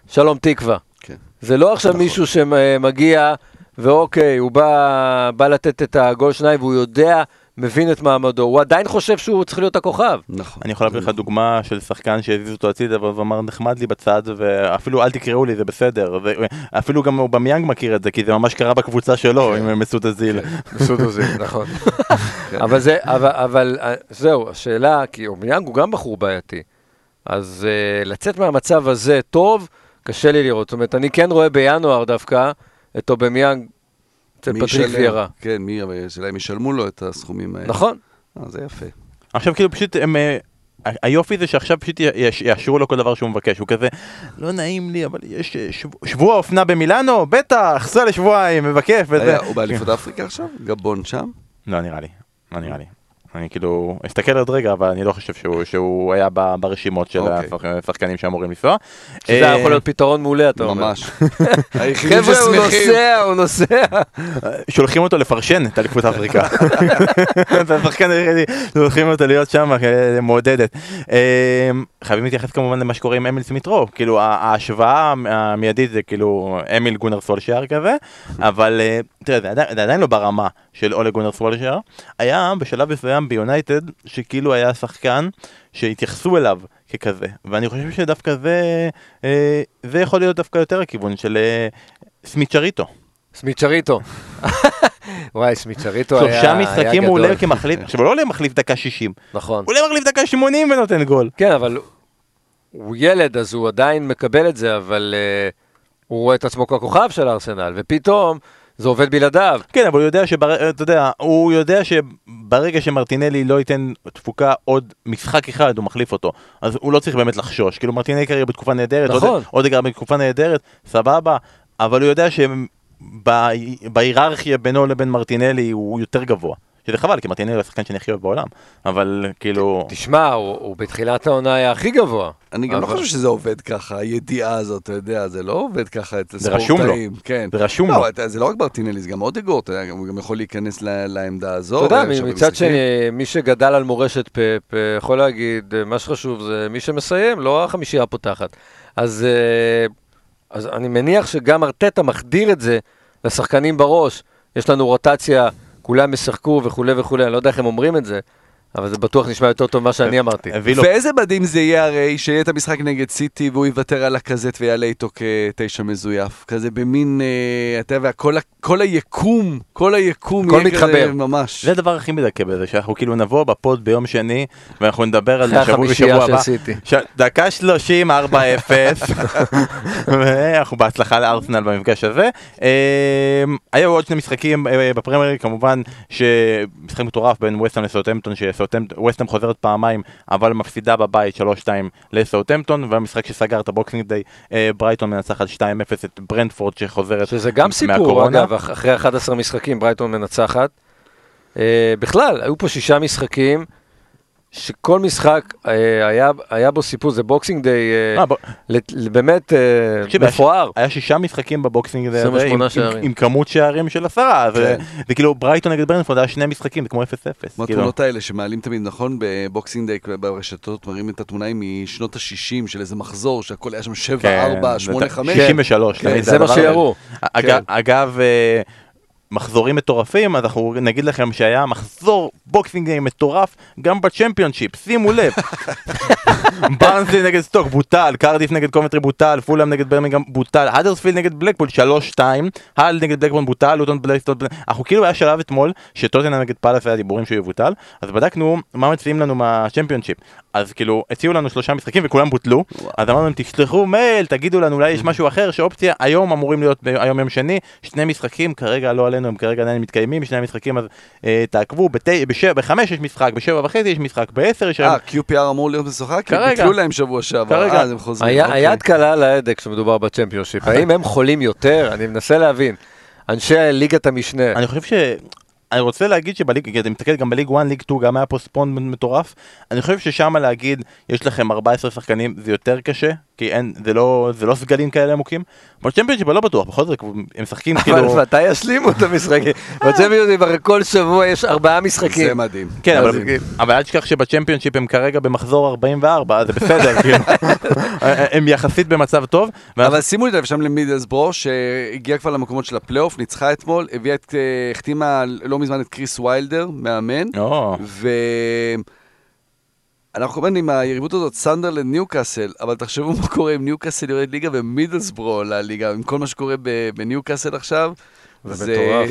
שלום תקווה. כן. זה לא עכשיו מישהו שמגיע, ואוקיי, הוא בא, בא לתת את הגול שניים, והוא יודע, מבין את מעמדו. הוא עדיין חושב שהוא צריך להיות הכוכב. נכון. אני יכול להביא לך דוגמה של שחקן שהזיז אותו הצידה והוא אמר נחמד לי בצד ואפילו אל תקראו לי זה בסדר ואפילו גם אובמיאנג מכיר את זה כי זה ממש קרה בקבוצה שלו עם מסות הזיל. מסות עוזי, נכון. אבל זה, אבל, אבל אה, זהו, השאלה, כי אובמיאנג הוא גם בחור בעייתי. אז אה, לצאת מהמצב הזה טוב, קשה לי לראות. זאת אומרת, אני כן רואה בינואר דווקא את אובמיאנג אצל פטריק? ויירה. כן, מי, אבל השאלה אם ישלמו לו את הסכומים האלה. נכון. אה, זה יפה. עכשיו כאילו פשוט הם... אה, היופי זה שעכשיו פשוט יאשרו לו כל דבר שהוא מבקש, הוא כזה, לא נעים לי, אבל יש אה, שבוע- שבוע אופנה במילאנו, בטח, סע לשבועיים, מבקש וזה. היה, הוא באליפות אפריקה עכשיו? גבון שם? לא נראה לי, לא נראה לי. אני כאילו, אסתכל עוד רגע, אבל אני לא חושב שהוא, שהוא היה ב- ברשימות של אוקיי. השחק- השחקנים שאמורים לנסוע. שזה היה אה, יכול להיות פתרון מעולה, אתה אומר. ממש. חבר'ה, הוא. נוסע, הוא נוסע. שולחים אותו לפרשן את אליפות אפריקה. זה השחקן היחידי, שולחים אותו להיות שם אה, מעודדת. אה, חייבים להתייחס כמובן למה שקורה עם אמיל סמיטרו, כאילו ההשוואה המיידית זה כאילו אמיל גונר סולשייר כזה, אבל תראה זה עדיין- זה עדיין לא ברמה של אולה גונאר סולשיאר, היה בשלב מסוים ביונייטד שכאילו היה שחקן שהתייחסו אליו ככזה, ואני חושב שדווקא זה, אה, זה יכול להיות דווקא יותר הכיוון של אה, סמי צ'יצ'ריטו. צ'יצ'ריטו. וואי, צ'יצ'ריטו היה שלושה משחקים הוא גדול. עולה כמחליף, עכשיו הוא לא עולה מחליף דקה 60, נכון. הוא עולה מחליף דקה 80 ונותן גול. כן, אבל הוא ילד, אז הוא עדיין מקבל את זה, אבל uh, הוא רואה את עצמו ככוכב של ארסנל, ופתאום זה עובד בלעדיו. כן, אבל הוא יודע שבר... אתה יודע, הוא יודע שברגע שמרטינלי לא ייתן תפוקה עוד משחק אחד, הוא מחליף אותו. אז הוא לא צריך באמת לחשוש. כאילו מרטינלי כרגע בתקופה נהדרת, נכון. עוד- אודגר בתקופה נהדרת, סבבה, אבל הוא יודע שבהיררכיה בינו לבין מרטינלי הוא יותר גבוה. שזה חבל, כי מרטינלי הוא השחקן שאני הכי אוהב בעולם, אבל כאילו... תשמע, הוא, הוא בתחילת העונה היה הכי גבוה. אני גם לא חושב שזה עובד ככה, הידיעה הזאת, אתה יודע, זה לא עובד ככה אצל זה רשום לו. ספורטאים. כן. זה רשום לא, לו. זה לא רק ברטינלי, זה גם יודע, הוא גם יכול להיכנס לעמדה הזו. אתה יודע, מצד. שני, מי שגדל על מורשת פאפ יכול להגיד, מה שחשוב זה מי שמסיים, לא החמישייה הפותחת. אז, אה, אז אני מניח שגם ארטטה מחדיר את זה לשחקנים בראש. יש לנו רוטציה, כולם ישחקו וכולי וכולי, אני לא יודע איך הם אומרים את זה, אבל זה בטוח נשמע יותר טוב ממה שאני אמרתי. ואיזה מדהים זה יהיה הרי, שיהיה את המשחק נגד סיטי והוא יוותר על הקזט ויעלה איתו כתשע מזויף. כזה במין, אה, אתה יודע, כל היקום, כל היקום יהיה. כזה ממש. זה הדבר הכי מדכא בזה, שאנחנו כאילו נבוא בפוד ביום שני, ואנחנו נדבר על שבוע בשבוע הבא. דקה 30, 4-0, ואנחנו בהצלחה לארסנל במפגש הזה. אמ, היו עוד שני משחקים אה, בפרמייר ליג, כמובן שמשחק מטורף בין ווסטהאם לסאוטהמפטון, שווסטהאם חוזרת פעמיים, אבל מפסידה בבית 3-2 לסאוטהמפטון, והמשחק שסגר את הבוקסינג דיי, אה, ברייטון מנצחת 2-0 את ברנטפורד שחוזרת שזה גם סיפור, מהקורונה. אגב, אח- אחרי 11 משחקים ברייטון מנצחת. אה, בכלל, היו פה שישה משחקים, שכל משחק אה, היה, היה בו סיפור, זה בוקסינג דיי אה, באמת אה, תקשיב, היה ש- מפואר. היה שישה משחקים בבוקסינג 28 עם-. עם- עם כמות שערים של עשרה, זה כן. זה כאילו ברייטון נגד ברנטפורד היה שני משחקים, זה כמו 0-0. כמו כאילו. התמונות האלה שמעלים תמיד, נכון? בבוקסינג דיי ברשתות מראים את התמונה משנות ה-60 של איזה מחזור, שהכל היה שם 7, כן, 4, זה- 8, 5. 63, כן, זה מה. שיראו. אגב, אגב, אה, מחזורים מטורפים, אז אנחנו נגיד לכם שהיה מחזור בוקסינג מטורף גם בצ'מפיונשיפ, שימו לב. ברנסלי נגד סטוק בוטל, קרדיף נגד קובנטרי בוטל, פולאם נגד ברמינגהם בוטל, האדרספילד נגד בלקפול 3-2, האל נגד בלקפול בוטל, לוטון בלייסטון, אנחנו כאילו היה שלב אתמול שטוטנה נגד פאלאס היה דיבורים שהוא יבוטל, אז בדקנו מה מציעים לנו מהצ'מפיונשיפ, אז כאילו הציעו לנו שלושה משחקים וכולם בוטלו, אז אמרנו להם תשלחו מייל, תגידו לנו אולי יש משהו אחר, שאופציה היום אמורים להיות היום יום שני, שני משחקים כרגע לא עלינו, הם כרגע עדיין מתקיימים, שני המשחקים אז אה, תעקבו, בת- בשבע- בחמש יש משחק, בשבע וחצי יש משחק, בעשר יש אה, QPR אמור להיות משוחק? כי כרגע. ביטלו להם שבוע שעבר. כרגע. אה, אז הם חוזרים. היה- אוקיי. היד קלה על ההדק כשמדובר בצ'מפיונשיפ. האם הם חולים יותר? אני מנסה להבין. אנשי ליגת המשנה. אני חושב ש... אני רוצה להגיד שבליג, כי אתה מסתכל גם בליג 1, ליג 2, גם היה פה ספון מטורף. אני חושב ששם להגיד, יש לכם 14 שחקנים, זה יותר קשה, כי אין, זה לא, זה לא סגלים כאלה עמוקים. בצ'מפיונשיפ לא בטוח, בכל זאת, הם משחקים כאילו... אבל מתי ישלימו את המשחקים? בצ'מפיונשיפ הרי כל שבוע יש ארבעה משחקים. זה מדהים. כן, אבל, אל תשכח שבצ'מפיונשיפ הם כרגע במחזור 44, אז זה בסדר, כאילו. הם יחסית במצב טוב. אבל שימו לב שם למידלסברו, שהגיע כבר למקומות של הפלייאוף, ניצחה אתמול, הביאה את, אה, החתימה לא מזמן את קריס ויילדר, מאמן. אנחנו כמובן עם היריבות הזאת, סנדרלנד ניוקאסל, אבל תחשבו מה קורה אם ניוקאסל יורד ליגה ומידלסברו עולה ליגה, עם כל מה שקורה בניוקאסל עכשיו, זה.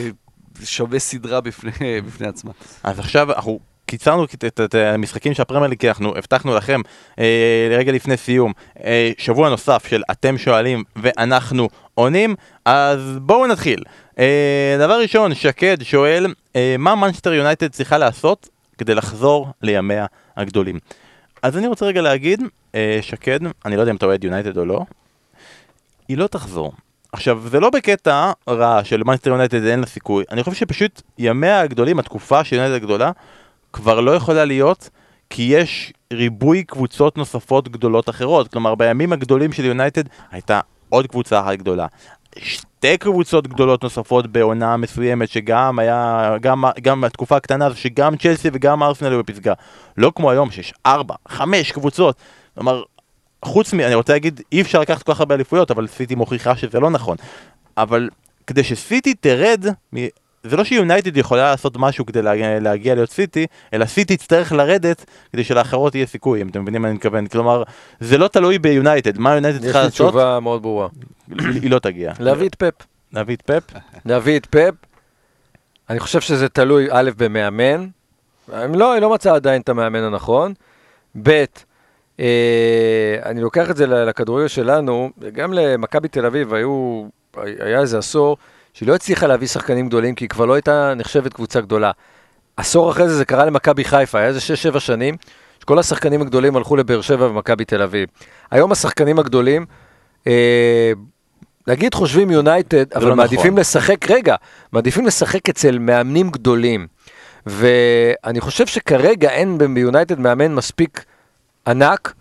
שווה סדרה בפני, בפני עצמה. אז עכשיו אנחנו קיצרנו את, את, את המשחקים של הפרמייר ליג, כי אנחנו הבטחנו לכם אה, רגע לפני סיום אה, שבוע נוסף של אתם שואלים ואנחנו עונים, אז בואו נתחיל. אה, דבר ראשון, שקד שואל, אה, מה מנצ'סטר יונייטד צריכה לעשות כדי לחזור לימיה הגדולים? אז אני רוצה רגע להגיד, אה, שקד, אני לא יודע אם אתה אוהד יונייטד או לא, היא לא תחזור. עכשיו, זה לא בקטע רע של מנצ'סטר יונייטד אין לה סיכוי, אני חושב שפשוט ימיה הגדולים, התקופה של יונייטד הגדולה, כבר לא יכולה להיות, כי יש ריבוי קבוצות נוספות גדולות אחרות. כלומר, בימים הגדולים של יונייטד הייתה עוד קבוצה אחת גדולה. שתי קבוצות גדולות נוספות בעונה מסוימת, שגם היה, גם, גם התקופה הקטנה הזו, שגם צ'לסי וגם ארסנל היו בפסגה. לא כמו היום, שיש ארבע, חמש קבוצות. כלומר, חוץ מ... אני רוצה להגיד, אי אפשר לקחת כל כך הרבה אליפויות, אבל סיטי מוכיחה שזה לא נכון. אבל כדי שסיטי תרד. זה לא שיונייטד יכולה לעשות משהו כדי להגיע, להגיע להיות סיטי, אלא סיטי תצטרך לרדת כדי שלאחרות יהיה סיכוי, אם אתם מבינים מה אני מתכוון. כלומר, זה לא תלוי ביונייטד, מה יונייטד יש צריכה לי לעשות, תשובה מאוד ברורה. היא לא תגיע. להביא את פפ. להביא את פפ? להביא את פפ. אני חושב שזה תלוי א' במאמן. לא, היא לא מצאה עדיין את המאמן הנכון. ב', אה, אני לוקח את זה לכדורגל שלנו, גם למכבי תל אביב היו, היה איזה עשור שהיא לא הצליחה להביא שחקנים גדולים, כי היא כבר לא הייתה נחשבת קבוצה גדולה. עשור אחרי זה זה קרה למכבי חיפה, היה איזה 6-7 שנים, שכל השחקנים הגדולים הלכו לבאר שבע ומכבי תל אביב. היום השחקנים הגדולים, אה, נגיד חושבים יונייטד, אבל לא מעדיפים נכון. לשחק, רגע, מעדיפים לשחק אצל מאמנים גדולים. ואני חושב שכרגע אין ביונייטד מאמן מספיק ענק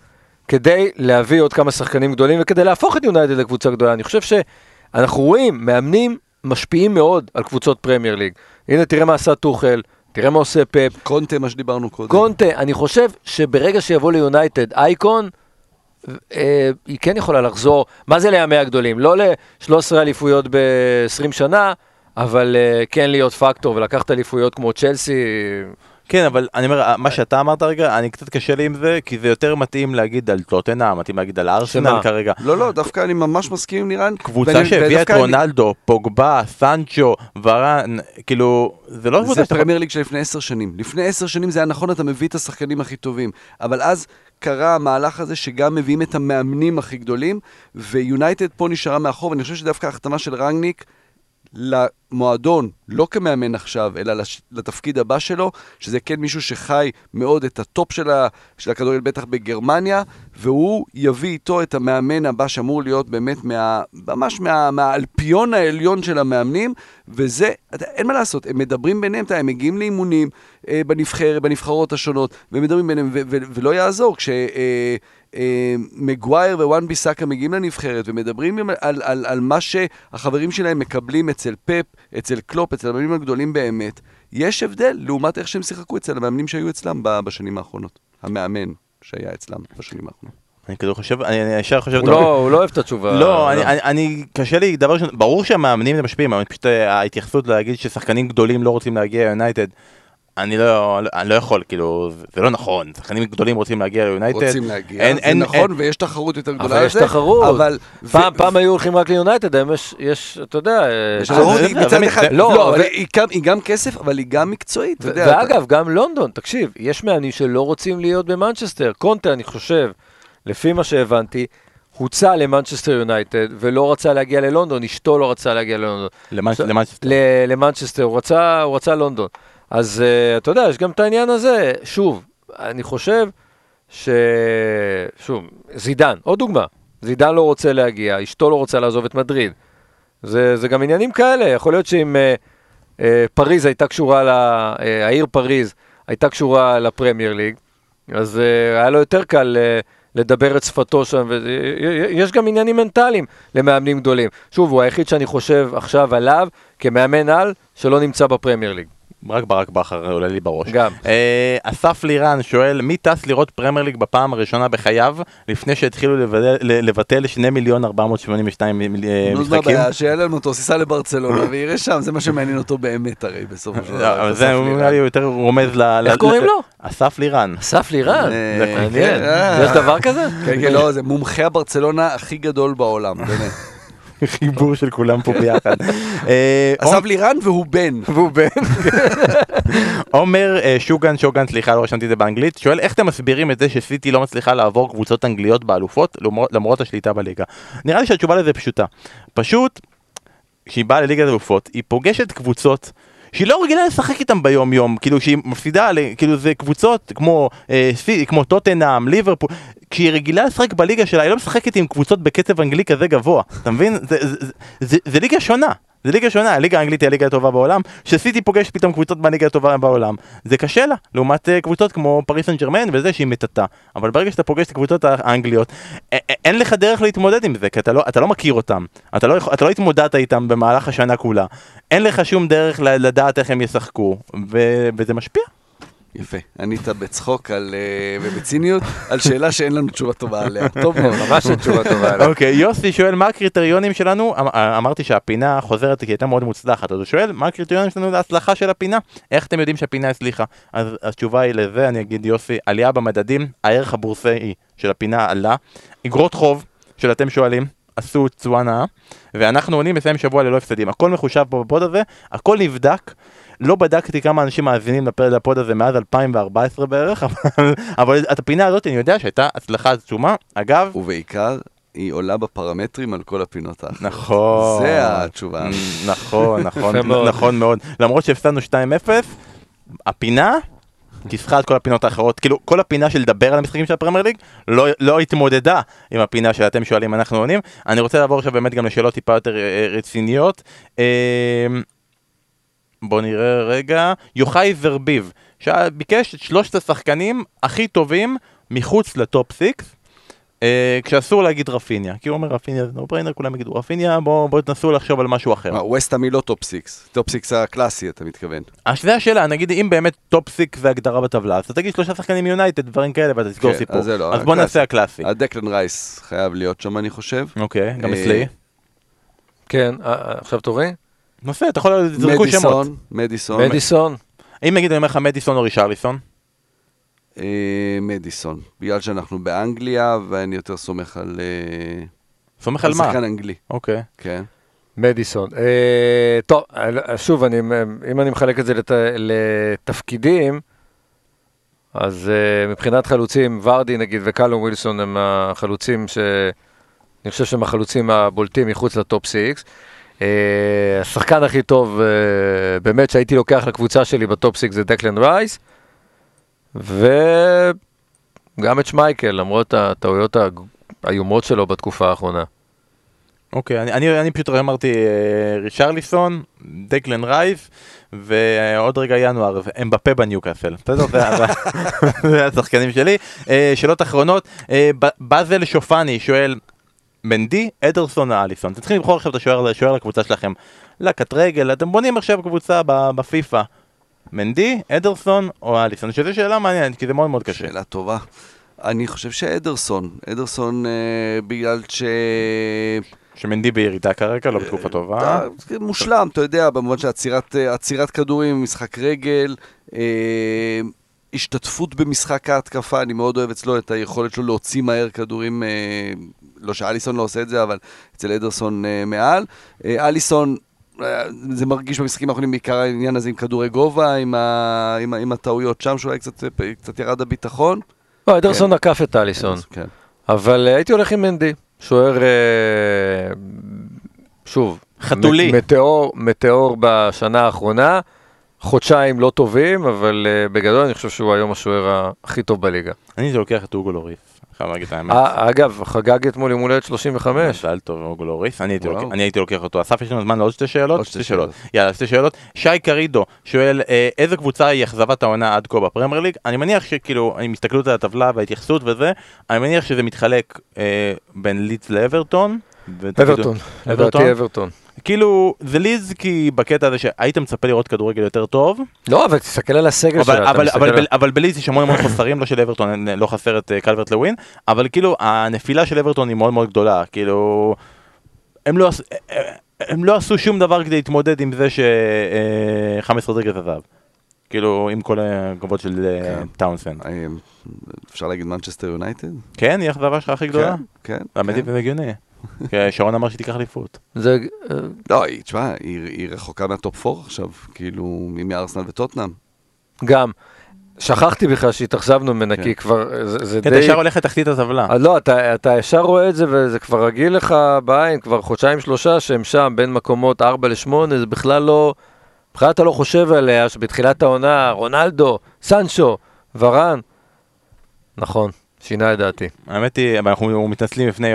כדי להביא עוד כמה שחקנים גדולים וכדי להפוך את יונייטד לקבוצה גדולה. אני חושב שאנחנו רואים מאמנים משפיעים מאוד על קבוצות פרמייר ליג. הנה, תראה מה עשה טוחל, תראה מה עושה פפ. קונטה, מה שדיברנו קודם. קונטה, אני חושב שברגע שיבוא ליונייטד אייקון, אה, היא כן יכולה לחזור, מה זה לימי הגדולים? לא ל-13 אליפויות ב-20 שנה, אבל אה, כן להיות פקטור ולקחת אליפויות כמו צ'לסי. כן, אבל אני אומר, מה שאתה אמרת רגע, אני קצת קשה לי עם זה, כי זה יותר מתאים להגיד על טוטנהאם, מתאים להגיד על ארסנל? כרגע. לא, לא, דווקא אני ממש מסכים עם נירן. קבוצה שהביאה את רונלדו, פוגבה, סנצ'ו, ורן, כאילו, זה לא קבוצה זה שאתה... פרמייר ליג של לפני עשר שנים. לפני עשר שנים זה היה נכון, אתה מביא את השחקנים הכי טובים. אבל אז קרה המהלך הזה שגם מביאים את המאמנים הכי גדולים, ויונייטד פה נשארה מאחור, ואני חושב שדווקא ההחתמה של רנגניק למועדון, לא כמאמן עכשיו, אלא לתפקיד הבא שלו, שזה כן מישהו שחי מאוד את הטופ של, ה, של הכדורגל, בטח בגרמניה, והוא יביא איתו את המאמן הבא שאמור להיות באמת מה, ממש מה, מהאלפיון העליון של המאמנים, וזה, אין מה לעשות, הם מדברים ביניהם, הם מגיעים לאימונים אה, בנבחרת, בנבחרות השונות, ומדברים ביניהם, ו- ו- ולא יעזור, כש... אה, מגווייר ווואן ביסאקה מגיעים לנבחרת ומדברים עם- על, על, על מה שהחברים שלהם מקבלים אצל פפ, אצל קלופ, אצל המאמנים הגדולים באמת. יש הבדל לעומת איך שהם שיחקו אצל המאמנים שהיו אצלם בשנים האחרונות. המאמן שהיה אצלם בשנים האחרונות. אני כאילו חושב, אני ישר חושב... הוא לא, הוא לא אוהב את התשובה. לא, אני, אני, אני, קשה לי, דבר ראשון, ברור שהמאמנים זה משפיעים, אבל פשוט אה, ההתייחסות להגיד ששחקנים גדולים לא רוצים להגיע ליונייטד, אני לא, אני לא יכול, כאילו, זה- זה לא נכון, שחקנים גדולים רוצים להגיע ליונייטד. רוצים להגיע, אין- זה אין- נכון, אין- ויש תחרות יותר גדולה אבל יש. תחרות. אבל... פעם, ו- פעם היו הולכים רק ליונייטד, היום יש, יש, אתה יודע... אה, יש אה, תחרות, זה- מצד אחד, לא, לא, אבל- אבל היא גם- היא גם כסף, אבל היא גם מקצועית, אתה ו- יודע. ואגב, גם לונדון, תקשיב, יש מאמנים שלא רוצים להיות במנצ'סטר. קונטה, אני חושב, לפי מה שהבנתי, הוצע למנצ'סטר יונייטד ולא רצה להגיע ללונדון, אשתו לא רצה להגיע ללונדון. למנצ'סטר. למנצ'סטר, הוא רצה, הוא רצה לונדון. אז אה, אתה יודע, יש גם את העניין הזה. שוב, אני חושב ש... שוב, זידן, עוד דוגמה. זידן לא רוצה להגיע, אשתו לא רוצה לעזוב את מדריד. זה, זה גם עניינים כאלה, יכול להיות שאם uh, uh, פריז הייתה קשורה, ל... uh, העיר פריז הייתה קשורה לפרמייר ליג, אז uh, היה לו יותר קל uh, לדבר את שפתו שם, ויש גם עניינים מנטליים למאמנים גדולים. שוב, הוא היחיד שאני חושב עכשיו עליו כמאמן על שלא נמצא בפרמייר ליג. רק ברק בכר עולה לי בראש. גם. אה, אסף לירן שואל, מי טס לראות פרמייר ליג בפעם הראשונה בחייו, לפני שהתחילו לבטל- לבטל 2 מיליון 482 מיל- אה, נו, מה משחקים? הבעיה? שיעלה לנו אותו, סע לברצלונה ויראה שם, זה מה שמעניין אותו באמת הרי בסופו של לא, דבר. זה. נראה לי יותר רומז ל... איך קוראים לו? אסף לירן. אסף לירן, אה, מעניין. אה. יש דבר כזה? כן, כן, לא, זה מומחה הברצלונה הכי גדול בעולם, באמת. חיבור של כולם פה ביחד. אה, אסף לירן והוא בן. והוא בן. עומר אה, שוגן, שוגן, סליחה, לא רשמתי את זה באנגלית, שואל איך אתם מסבירים את זה שסיטי לא מצליחה לעבור קבוצות אנגליות באלופות למרות השליטה בליגה? נראה לי שהתשובה לזה פשוטה. פשוט, כשהיא באה לליגת אלופות, היא פוגשת קבוצות שהיא לא רגילה לשחק איתם ביום יום, כאילו שהיא מפסידה, כאילו זה קבוצות כמו, אה, כמו טוטנאם, ליברפול, כשהיא רגילה לשחק בליגה שלה, היא לא משחקת עם קבוצות בקצב אנגלי כזה גבוה, אתה מבין? זה, זה, זה, זה, זה ליגה שונה. זה ליגה שונה, הליגה האנגלית היא הליגה הטובה בעולם, שסיטי פוגש פתאום קבוצות בליגה הטובה בעולם. זה קשה לה, לעומת אה, קבוצות כמו פריס סן ג'רמן וזה שהיא מטאטה. אבל ברגע שאתה פוגש את הקבוצות האנגליות, אין לך דרך להתמודד עם זה, כי אתה לא, אתה לא מכיר אותם. אתה לא, אתה לא התמודדת איתם במהלך השנה כולה. אין לך שום דרך לדעת איך הם ישחקו, ו- וזה משפיע. יפה, ענית בצחוק על, אה, ובציניות על שאלה שאין לנו תשובה טובה עליה. טוב מאוד. ממש אין תשובה טובה עליו. אוקיי, יוסי שואל מה הקריטריונים שלנו, אמ- אמרתי שהפינה חוזרת כי היא הייתה מאוד מוצלחת, אז הוא שואל מה הקריטריונים שלנו להצלחה של הפינה, איך אתם יודעים שהפינה הצליחה? אז התשובה היא לזה, אני אגיד יוסי, עלייה במדדים, הערך הבורסאי של הפינה עלה, אגרות חוב של אתם שואלים, עשו תשואה נאה, ואנחנו עונים לסיים שבוע ללא הפסדים, הכל מחושב פה בפוד הזה, הכל נבדק. לא בדקתי כמה אנשים מאזינים לפ- לפוד הזה מאז 2014 בערך, אבל, אבל את הפינה הזאת אני יודע שהייתה הצלחה עצומה. אגב, ובעיקר, היא עולה בפרמטרים על כל הפינות האחרות. נכון. זה התשובה. Mm, נכון, נכון. נכון מאוד. למרות שהפסדנו 2-0, הפינה כיסחה את כל הפינות האחרות. כאילו, כל הפינה של לדבר על המשחקים של הפרמייר ליג לא, לא התמודדה עם הפינה שאתם שואלים, אנחנו עונים. אני רוצה לעבור עכשיו באמת גם לשאלות טיפה יותר אה, רציניות. אה, בוא נראה רגע, יוחאי ורביב, שביקש את שלושת השחקנים הכי טובים מחוץ ל top six, אה, כשאסור להגיד רפיניה, כי הוא אומר רפיניה זה no brainer, כולם יגידו רפיניה, בואו בוא תנסו לחשוב על משהו אחר. מה, ווסטהאם היא לא top six. Top six הקלאסי, אתה מתכוון. אז זה השאלה, נגיד אם באמת top six זה הגדרה בטבלה, אז אתה תגיד שלושה שחקנים מיונייטד, דברים כאלה, ואתה תסגור כן, סיפור. אז זה לא, אז בוא. נעשה הקלאסי. הדקלן רייס חייב להיות שם, אני חושב. אוקיי, גם אה, אצלי. כן, אה, אה, עכשיו תורי? יפה, אתה יכול לזרקו שמות. מדיסון. מדיסון. מדיסון. אם נגיד אני אומר לך מדיסון או רישרליסון? אה, מדיסון. בגלל שאנחנו באנגליה, ואני יותר סומך על... אה, סומך על מה? על שחקן אנגלי. אוקיי. כן. מדיסון. אה, טוב, שוב, אם אני מחלק את זה לתפקידים, אז מבחינת חלוצים, ורדי נגיד וקלום ווילסון הם החלוצים ש... אני חושב שהם החלוצים הבולטים מחוץ ל top six. השחקן הכי טוב, אה, באמת, שהייתי לוקח לקבוצה שלי ב top six זה דקלן רייס, וגם את שמייקל, למרות הטעויות האיומות שלו בתקופה האחרונה. אוקיי, אני, אני, אני פשוט אמרתי אה, רישרליסון, דקלן רייס, ועוד רגע ינואר, אמבפה בניוקאסל. בסדר, זה, השחקנים שלי. אה, שאלות אחרונות, אה, באזל שופני שואל, מנדי, אדרסון או אליסון? אתם צריכים לבחור עכשיו את השוער השוער לקבוצה שלכם. לקט רגל, אתם בונים עכשיו קבוצה בפיפא. מנדי, אדרסון או אליסון? שזו שאלה מעניינת, כי זה מאוד מאוד קשה. שאלה טובה. אני חושב שאדרסון, אדרסון אה, בגלל ש... שמנדי בירידה כרגע, לא בתקופה טובה. אתה- זה מושלם, אתה יודע, במובן של עצירת, אה, עצירת כדורים, משחק רגל, אה, השתתפות במשחק ההתקפה, אני מאוד אוהב אצלו את היכולת שלו להוציא מהר כדורים, אה, לא שאליסון לא עושה את זה, אבל אצל אדרסון אה, מעל. אה, אליסון, אה, זה מרגיש במשחקים האחרונים בעיקר העניין הזה עם כדורי גובה, עם, ה, עם, ה, עם הטעויות שם, שאולי קצת, אה, קצת ירד הביטחון. לא, אדרסון עקף את אליסון. כן. אבל אה, הייתי הולך עם מנדי, שוער, אה, שוב, חתולי. מטאור, מטאור בשנה האחרונה, חודשיים לא טובים, אבל אה, בגדול אני חושב שהוא היום השוער הכי טוב בליגה. אני הייתי לוקח את אוגו לוריס, חייב להגיד את האמת. אה, אגב, חגג אתמול יום הולדת 35. מזל טוב אוגו לוריס, אני הייתי. לוקח- אותו. אסף, יש לנו זמן לעוד שתי שאלות? עוד שתי שאלות. יאללה, שתי שאלות. שי קרידו שואל, אה, איזה קבוצה היא אכזבת העונה עד כה בפרמייר ליג? אני מניח שכאילו, עם הסתכלות על הטבלה וההתייחסות וזה, אני מניח שזה מתחלק בין לידס לאברטון. אברטון? לדעתי אברטון. כאילו, זה לידס כי בקטע הזה שהיית מצפה לראות כדורגל יותר טוב, לא, אבל תסתכל על הסגל אבל, שלה, אבל, מסתכל אבל, על- אבל, אבל בלידס יש המון המון חוסרים, לא של אברטון, לא חסר את אה, קלברט לווין, אבל כאילו הנפילה של אברטון היא מאוד מאוד גדולה, כאילו הם לא, אה, הם לא עשו שום דבר כדי להתמודד עם זה שחמאס רודריגז עזב. כאילו, עם כל הכבוד של אה, כן. טאונסן. אה, אפשר להגיד מנצ'סטר יונייטד? כן, היא האכזבה שלך הכי גדולה? כן, כן. האמת היא כן. זה הגיוני. כי שרון אמר שהיא תיקח אליפות. זה, לא, היא, תשמע, היא, היא רחוקה מהטופ 4 עכשיו, כאילו, היא מארסנל וטוטנאם. גם. שכחתי בכלל שהתאכזבנו ממנה, כן. כי כבר, זה, זה כן, אתה די... ישר הולך לתחתית הטבלה. אה, לא, אתה, אתה ישר רואה את זה וזה כבר רגיל לך בעין, כבר חודשיים שלושה שהם שם בין מקומות 4 ל-8, זה בכלל לא, בכלל אתה לא חושב עליה שבתחילת העונה רונלדו, סנצ'ו, ורן, נכון, שינה את דעתי. האמת היא, אנחנו מתנצלים בפני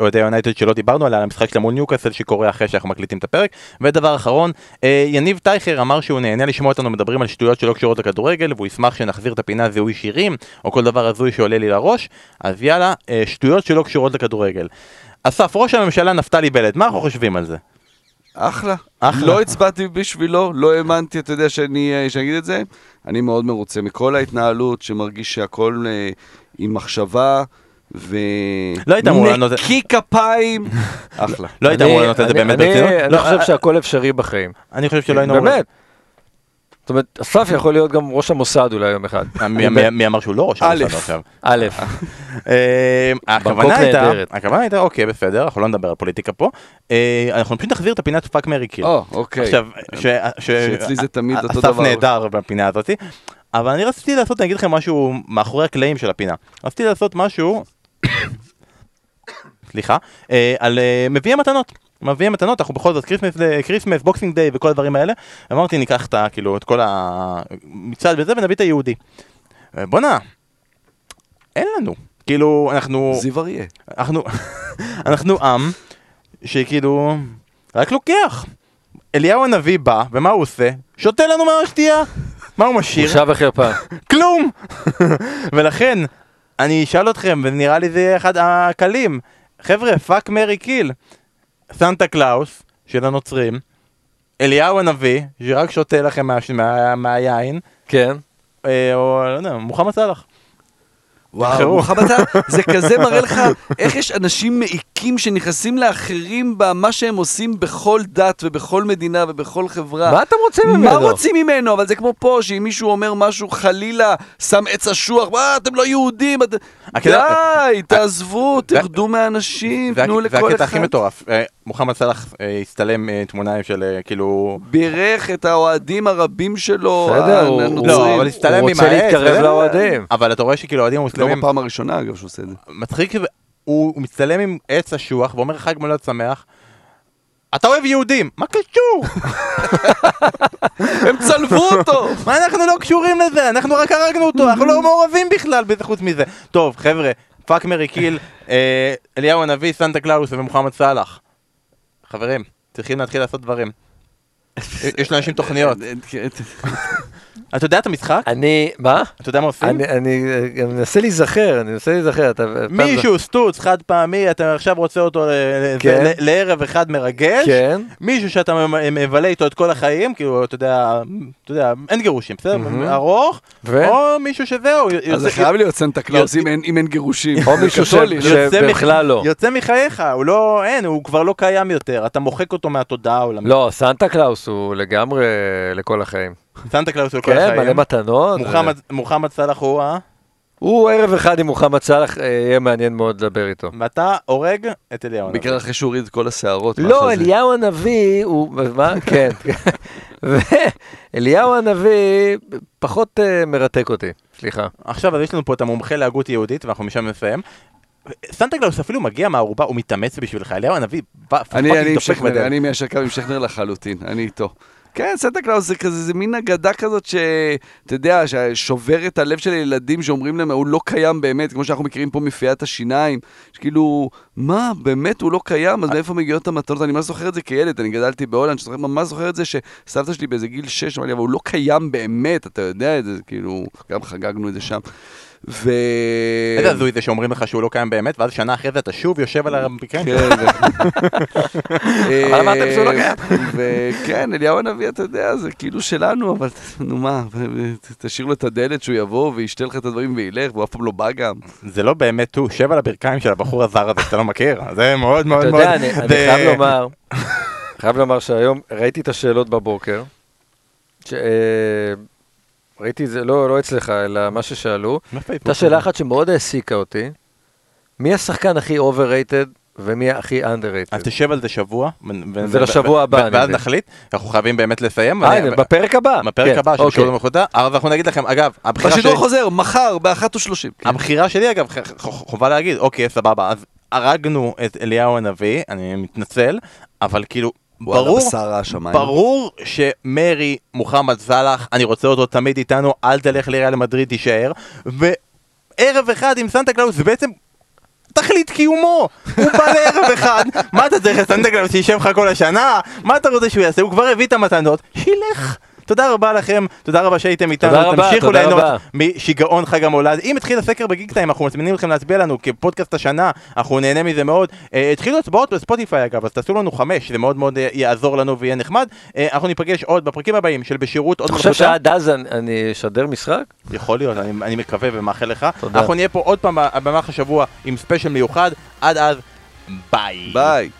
אוהדי- יונייטד שלא דיברנו עליה, על המשחק שלה מול ניוקאסל שקורה אחרי שאנחנו מקליטים את הפרק. ודבר אחרון, אה, יניב טייכר אמר שהוא נהנה לשמוע אותנו מדברים על שטויות שלא קשורות לכדורגל, והוא ישמח שנחזיר את הפינה זיהוי שירים, או כל דבר הזוי שעולה לי לראש. אז יאללה, אה, שטויות שלא קשורות לכדורגל. אסף, ראש הממשלה נפתלי בנט, מה אנחנו חושבים על זה? אחלה. אחלה. לא הצבעתי בשבילו, לא האמנתי, אתה יודע, שאני שאני אגיד את זה. אני מאוד מרוצה מכל ההתנהלות, שמרגיש שהכל אה, עם מחשבה, ו... לא היית אמור לענות- נקי כפיים. אחלה. לא היית אמור לענות את זה באמת ברצינות? אני לא, חושב שהכל אפשרי בחיים. אני חושב שלא היינו... אמורים- באמת. זאת אומרת, אסף יכול להיות גם ראש המוסד אולי יום אחד. מי- אמר שהוא לא ראש א'. עכשיו? א', אה, הכוונה בנקוק הייתה. הכוונה הייתה, אוקיי בסדר, אנחנו לא נדבר על פוליטיקה פה, אה, אנחנו פשוט נחזיר את הפינת fuck marry kill. או, אוקיי. עכשיו, שאצלי זה תמיד אותו אסף דבר. נהדר בפינה הזאתי, אבל אני רציתי לעשות, אני אגיד לכם משהו מאחורי הקלעים של הפינה. רציתי לעשות משהו, סליחה, אה, על אה, מביאי מתנות. מביאי מתנות, אנחנו בכל זאת Christmas, Boxing Day וכל הדברים האלה. אמרתי, ניקח את ה- כאילו, את כל המצעד וזה ונביא את היהודי. אה, בואנה, אין לנו. כאילו, אנחנו... זיו אריה. אנחנו, אנחנו עם שכאילו רק לוקח. אליהו הנביא בא, ומה הוא עושה? שותה לנו מהשתייה. מה הוא משאיר? בושה וחרפה. כלום! ולכן, אני אשאל אתכם, ונראה לי זה יהיה אחד הקלים. חבר'ה, fuck marry kill. סנטה קלאוס של הנוצרים, אליהו הנביא, שרק שותה לכם מה, מה, מהיין, כן. אה, או לא יודע, מוחמד סאלח. וואו. מוחמד סלאח, זה כזה מראה לך איך יש אנשים מעיקים שנכנסים לאחרים במה שהם עושים בכל דת ובכל מדינה ובכל חברה. מה אתם רוצים ממנו? מה רוצים ממנו? אבל זה כמו פה, שאם מישהו אומר משהו חלילה, שם עץ אשוח, מה, אתם לא יהודים, די, תעזבו, זה- תרדו מהאנשים, זה תנו לכל הקטע הכי אחד. מטורף. אה, מוחמד סאלח אה, הצטלם אה, תמונה של אה, כאילו... בירך את האוהדים הרבים שלו, בסדר, הוא- הנוצרים. לא, אבל הצטלם הוא עם רוצה. להתקרב לאוהדים. אבל אתה רואה שכאילו האוהדים לא המוסלמים... בפעם הראשונה, אגב, שהוא עושה את זה. מצחיק, הוא הוא מצטלם עם עץ אשוח ואומר חג מולד שמח. אתה אוהב יהודים, מה קשור? הם צלבו אותו! מה אנחנו לא קשורים לזה? אנחנו רק הרגנו אותו, אנחנו לא מעורבים בכלל בזה חוץ מזה. טוב, חבר'ה, fuck marry kill, אה, אליהו הנביא, סנטה קלאוס ומוחמד סאלח. חברים, צריכים להתחיל לעשות דברים. יש לאנשים תוכניות. אתה יודע את המשחק? אני, מה? אתה יודע מה עושים? אני, אני אני מנסה להיזכר, אני מנסה להיזכר. אתה- מישהו סטוץ חד פעמי, אתה עכשיו רוצה אותו ל- ל- כן. ל- לערב אחד מרגש. כן. מישהו שאתה מבלה איתו את כל החיים, כאילו, אתה יודע, אתה יודע, אין גירושים, בסדר? מהמם. ארוך, ו? או מישהו שזהו, אז יוצא- זה חייב להיות סנטה קלאוס יוצא- אם אין- אם אין גירושים. או מישהו שבכלל לא. יוצא מחייך, הוא לא, אין, הוא כבר לא קיים יותר, אתה מוחק אותו מהתודעה העולמית. לא, סנטה קלאוס הוא לגמרי לכל החיים. סנטה קלאוס הוא כל כן, מלא החיים. מתנות. מוחמד- מוחמד סאלח הוא ה... הוא ערב אחד עם מוחמד סאלח, אה, יהיה מעניין מאוד לדבר איתו. ואתה הורג את אליהו. הנביא. בעיקר אחרי שהוא הוריד את כל השערות. לא. אליהו הנביא הוא, מה? כן. ואליהו הנביא פחות אה, מרתק אותי, סליחה. עכשיו, אז יש לנו פה את המומחה להגות יהודית, ואנחנו משם נסיים. סנטה קלאוס אפילו מגיע מהארובה, הוא מתאמץ בשבילך, אליהו הנביא. אני מיישר קו עם שכנר לחלוטין, אני איתו. כן, סנטה קלאוס זה כזה, זה מין אגדה כזאת שאתה יודע, ששובר את הלב של ילדים שאומרים להם, הוא לא קיים באמת, כמו שאנחנו מכירים פה מפיית השיניים, שכאילו, מה, באמת הוא לא קיים? אז מאיפה מגיעות המתנות? אני ממש זוכר את זה כילד, אני גדלתי בהולנד, שאני ממש זוכר את זה שסבתא שלי באיזה גיל 6 אמרה לי, אבל הוא לא קיים באמת, אתה יודע את זה, כאילו, גם חגגנו את זה שם. ו... איזה הזוי זה שאומרים לך שהוא לא קיים באמת, ואז שנה אחרי זה אתה שוב יושב על המקרים שלך. כן. ו- אבל אמרתם שהוא לא קיים. וכן, אליהו הנביא, אתה יודע, זה כאילו שלנו, אבל נו מה, תשאיר לו את הדלת שהוא יבוא וישתה לך את הדברים וילך, והוא אף פעם לא בא גם. זה לא באמת הוא, שב על הברכיים של הבחור הזר הזה שאתה לא מכיר, זה מאוד מאוד אתה מאוד... יודע, אני חייב לומר, חייב לומר שהיום ראיתי את השאלות בבוקר. ראיתי את זה, לא לא אצלך, אלא מה ששאלו. הייתה שאלה אחת שמאוד העסיקה אותי. מי השחקן הכי overrated ומי הכי אז underrated? תשב על זה שבוע. זה לשבוע ו- הבא, ואז. נחליט, אנחנו חייבים באמת לסיים. אה, הנה, בפרק הבא. בפרק כן, הבא. שיעור במחותה, אז אנחנו נגיד לכם, אגב, הבחירה שלי, בשידור חוזר, מחר, באחת ושלושים. הבחירה שלי אגב, חובה להגיד, אוקיי, סבבה, אז הרגנו את אליהו הנביא, אני מתנצל, אבל כאילו, ברור, בשר השמיים. ברור שמרי מוחמד סאלח, אני רוצה אותו תמיד איתנו, אל תלך לריאל מדריד, תישאר. וערב אחד עם סנטה קלאוס, זה בעצם תכלית קיומו. הוא בא לערב אחד, מה אתה צריך את סנטה קלאוס שישב לך כל השנה? מה אתה רוצה שהוא יעשה? הוא כבר הביא את המתנות, שילך. תודה רבה לכם, תודה רבה שהייתם איתנו, תודה רבה, תמשיכו תודה ליהנות. משיגעון חג המולד. אם התחיל הסקר בגיק טיים, אנחנו מזמינים אתכם להצביע לנו כפודקאסט השנה, אנחנו נהנה מזה מאוד. אה, התחילו הצבעות בספוטיפיי אגב, אז תעשו לנו חמש, זה מאוד מאוד אה, יעזור לנו ויהיה נחמד. אה, אנחנו ניפגש עוד בפרקים הבאים של בשירות הוד אתה חושב מלכותה. שעד אז אני- אני אשדר משחק? יכול להיות, אני, אני מקווה ומאחל לך. תודה. אנחנו נהיה פה עוד פעם במהלך השבוע עם ספיישל מיוחד. עד אז, ביי. ביי.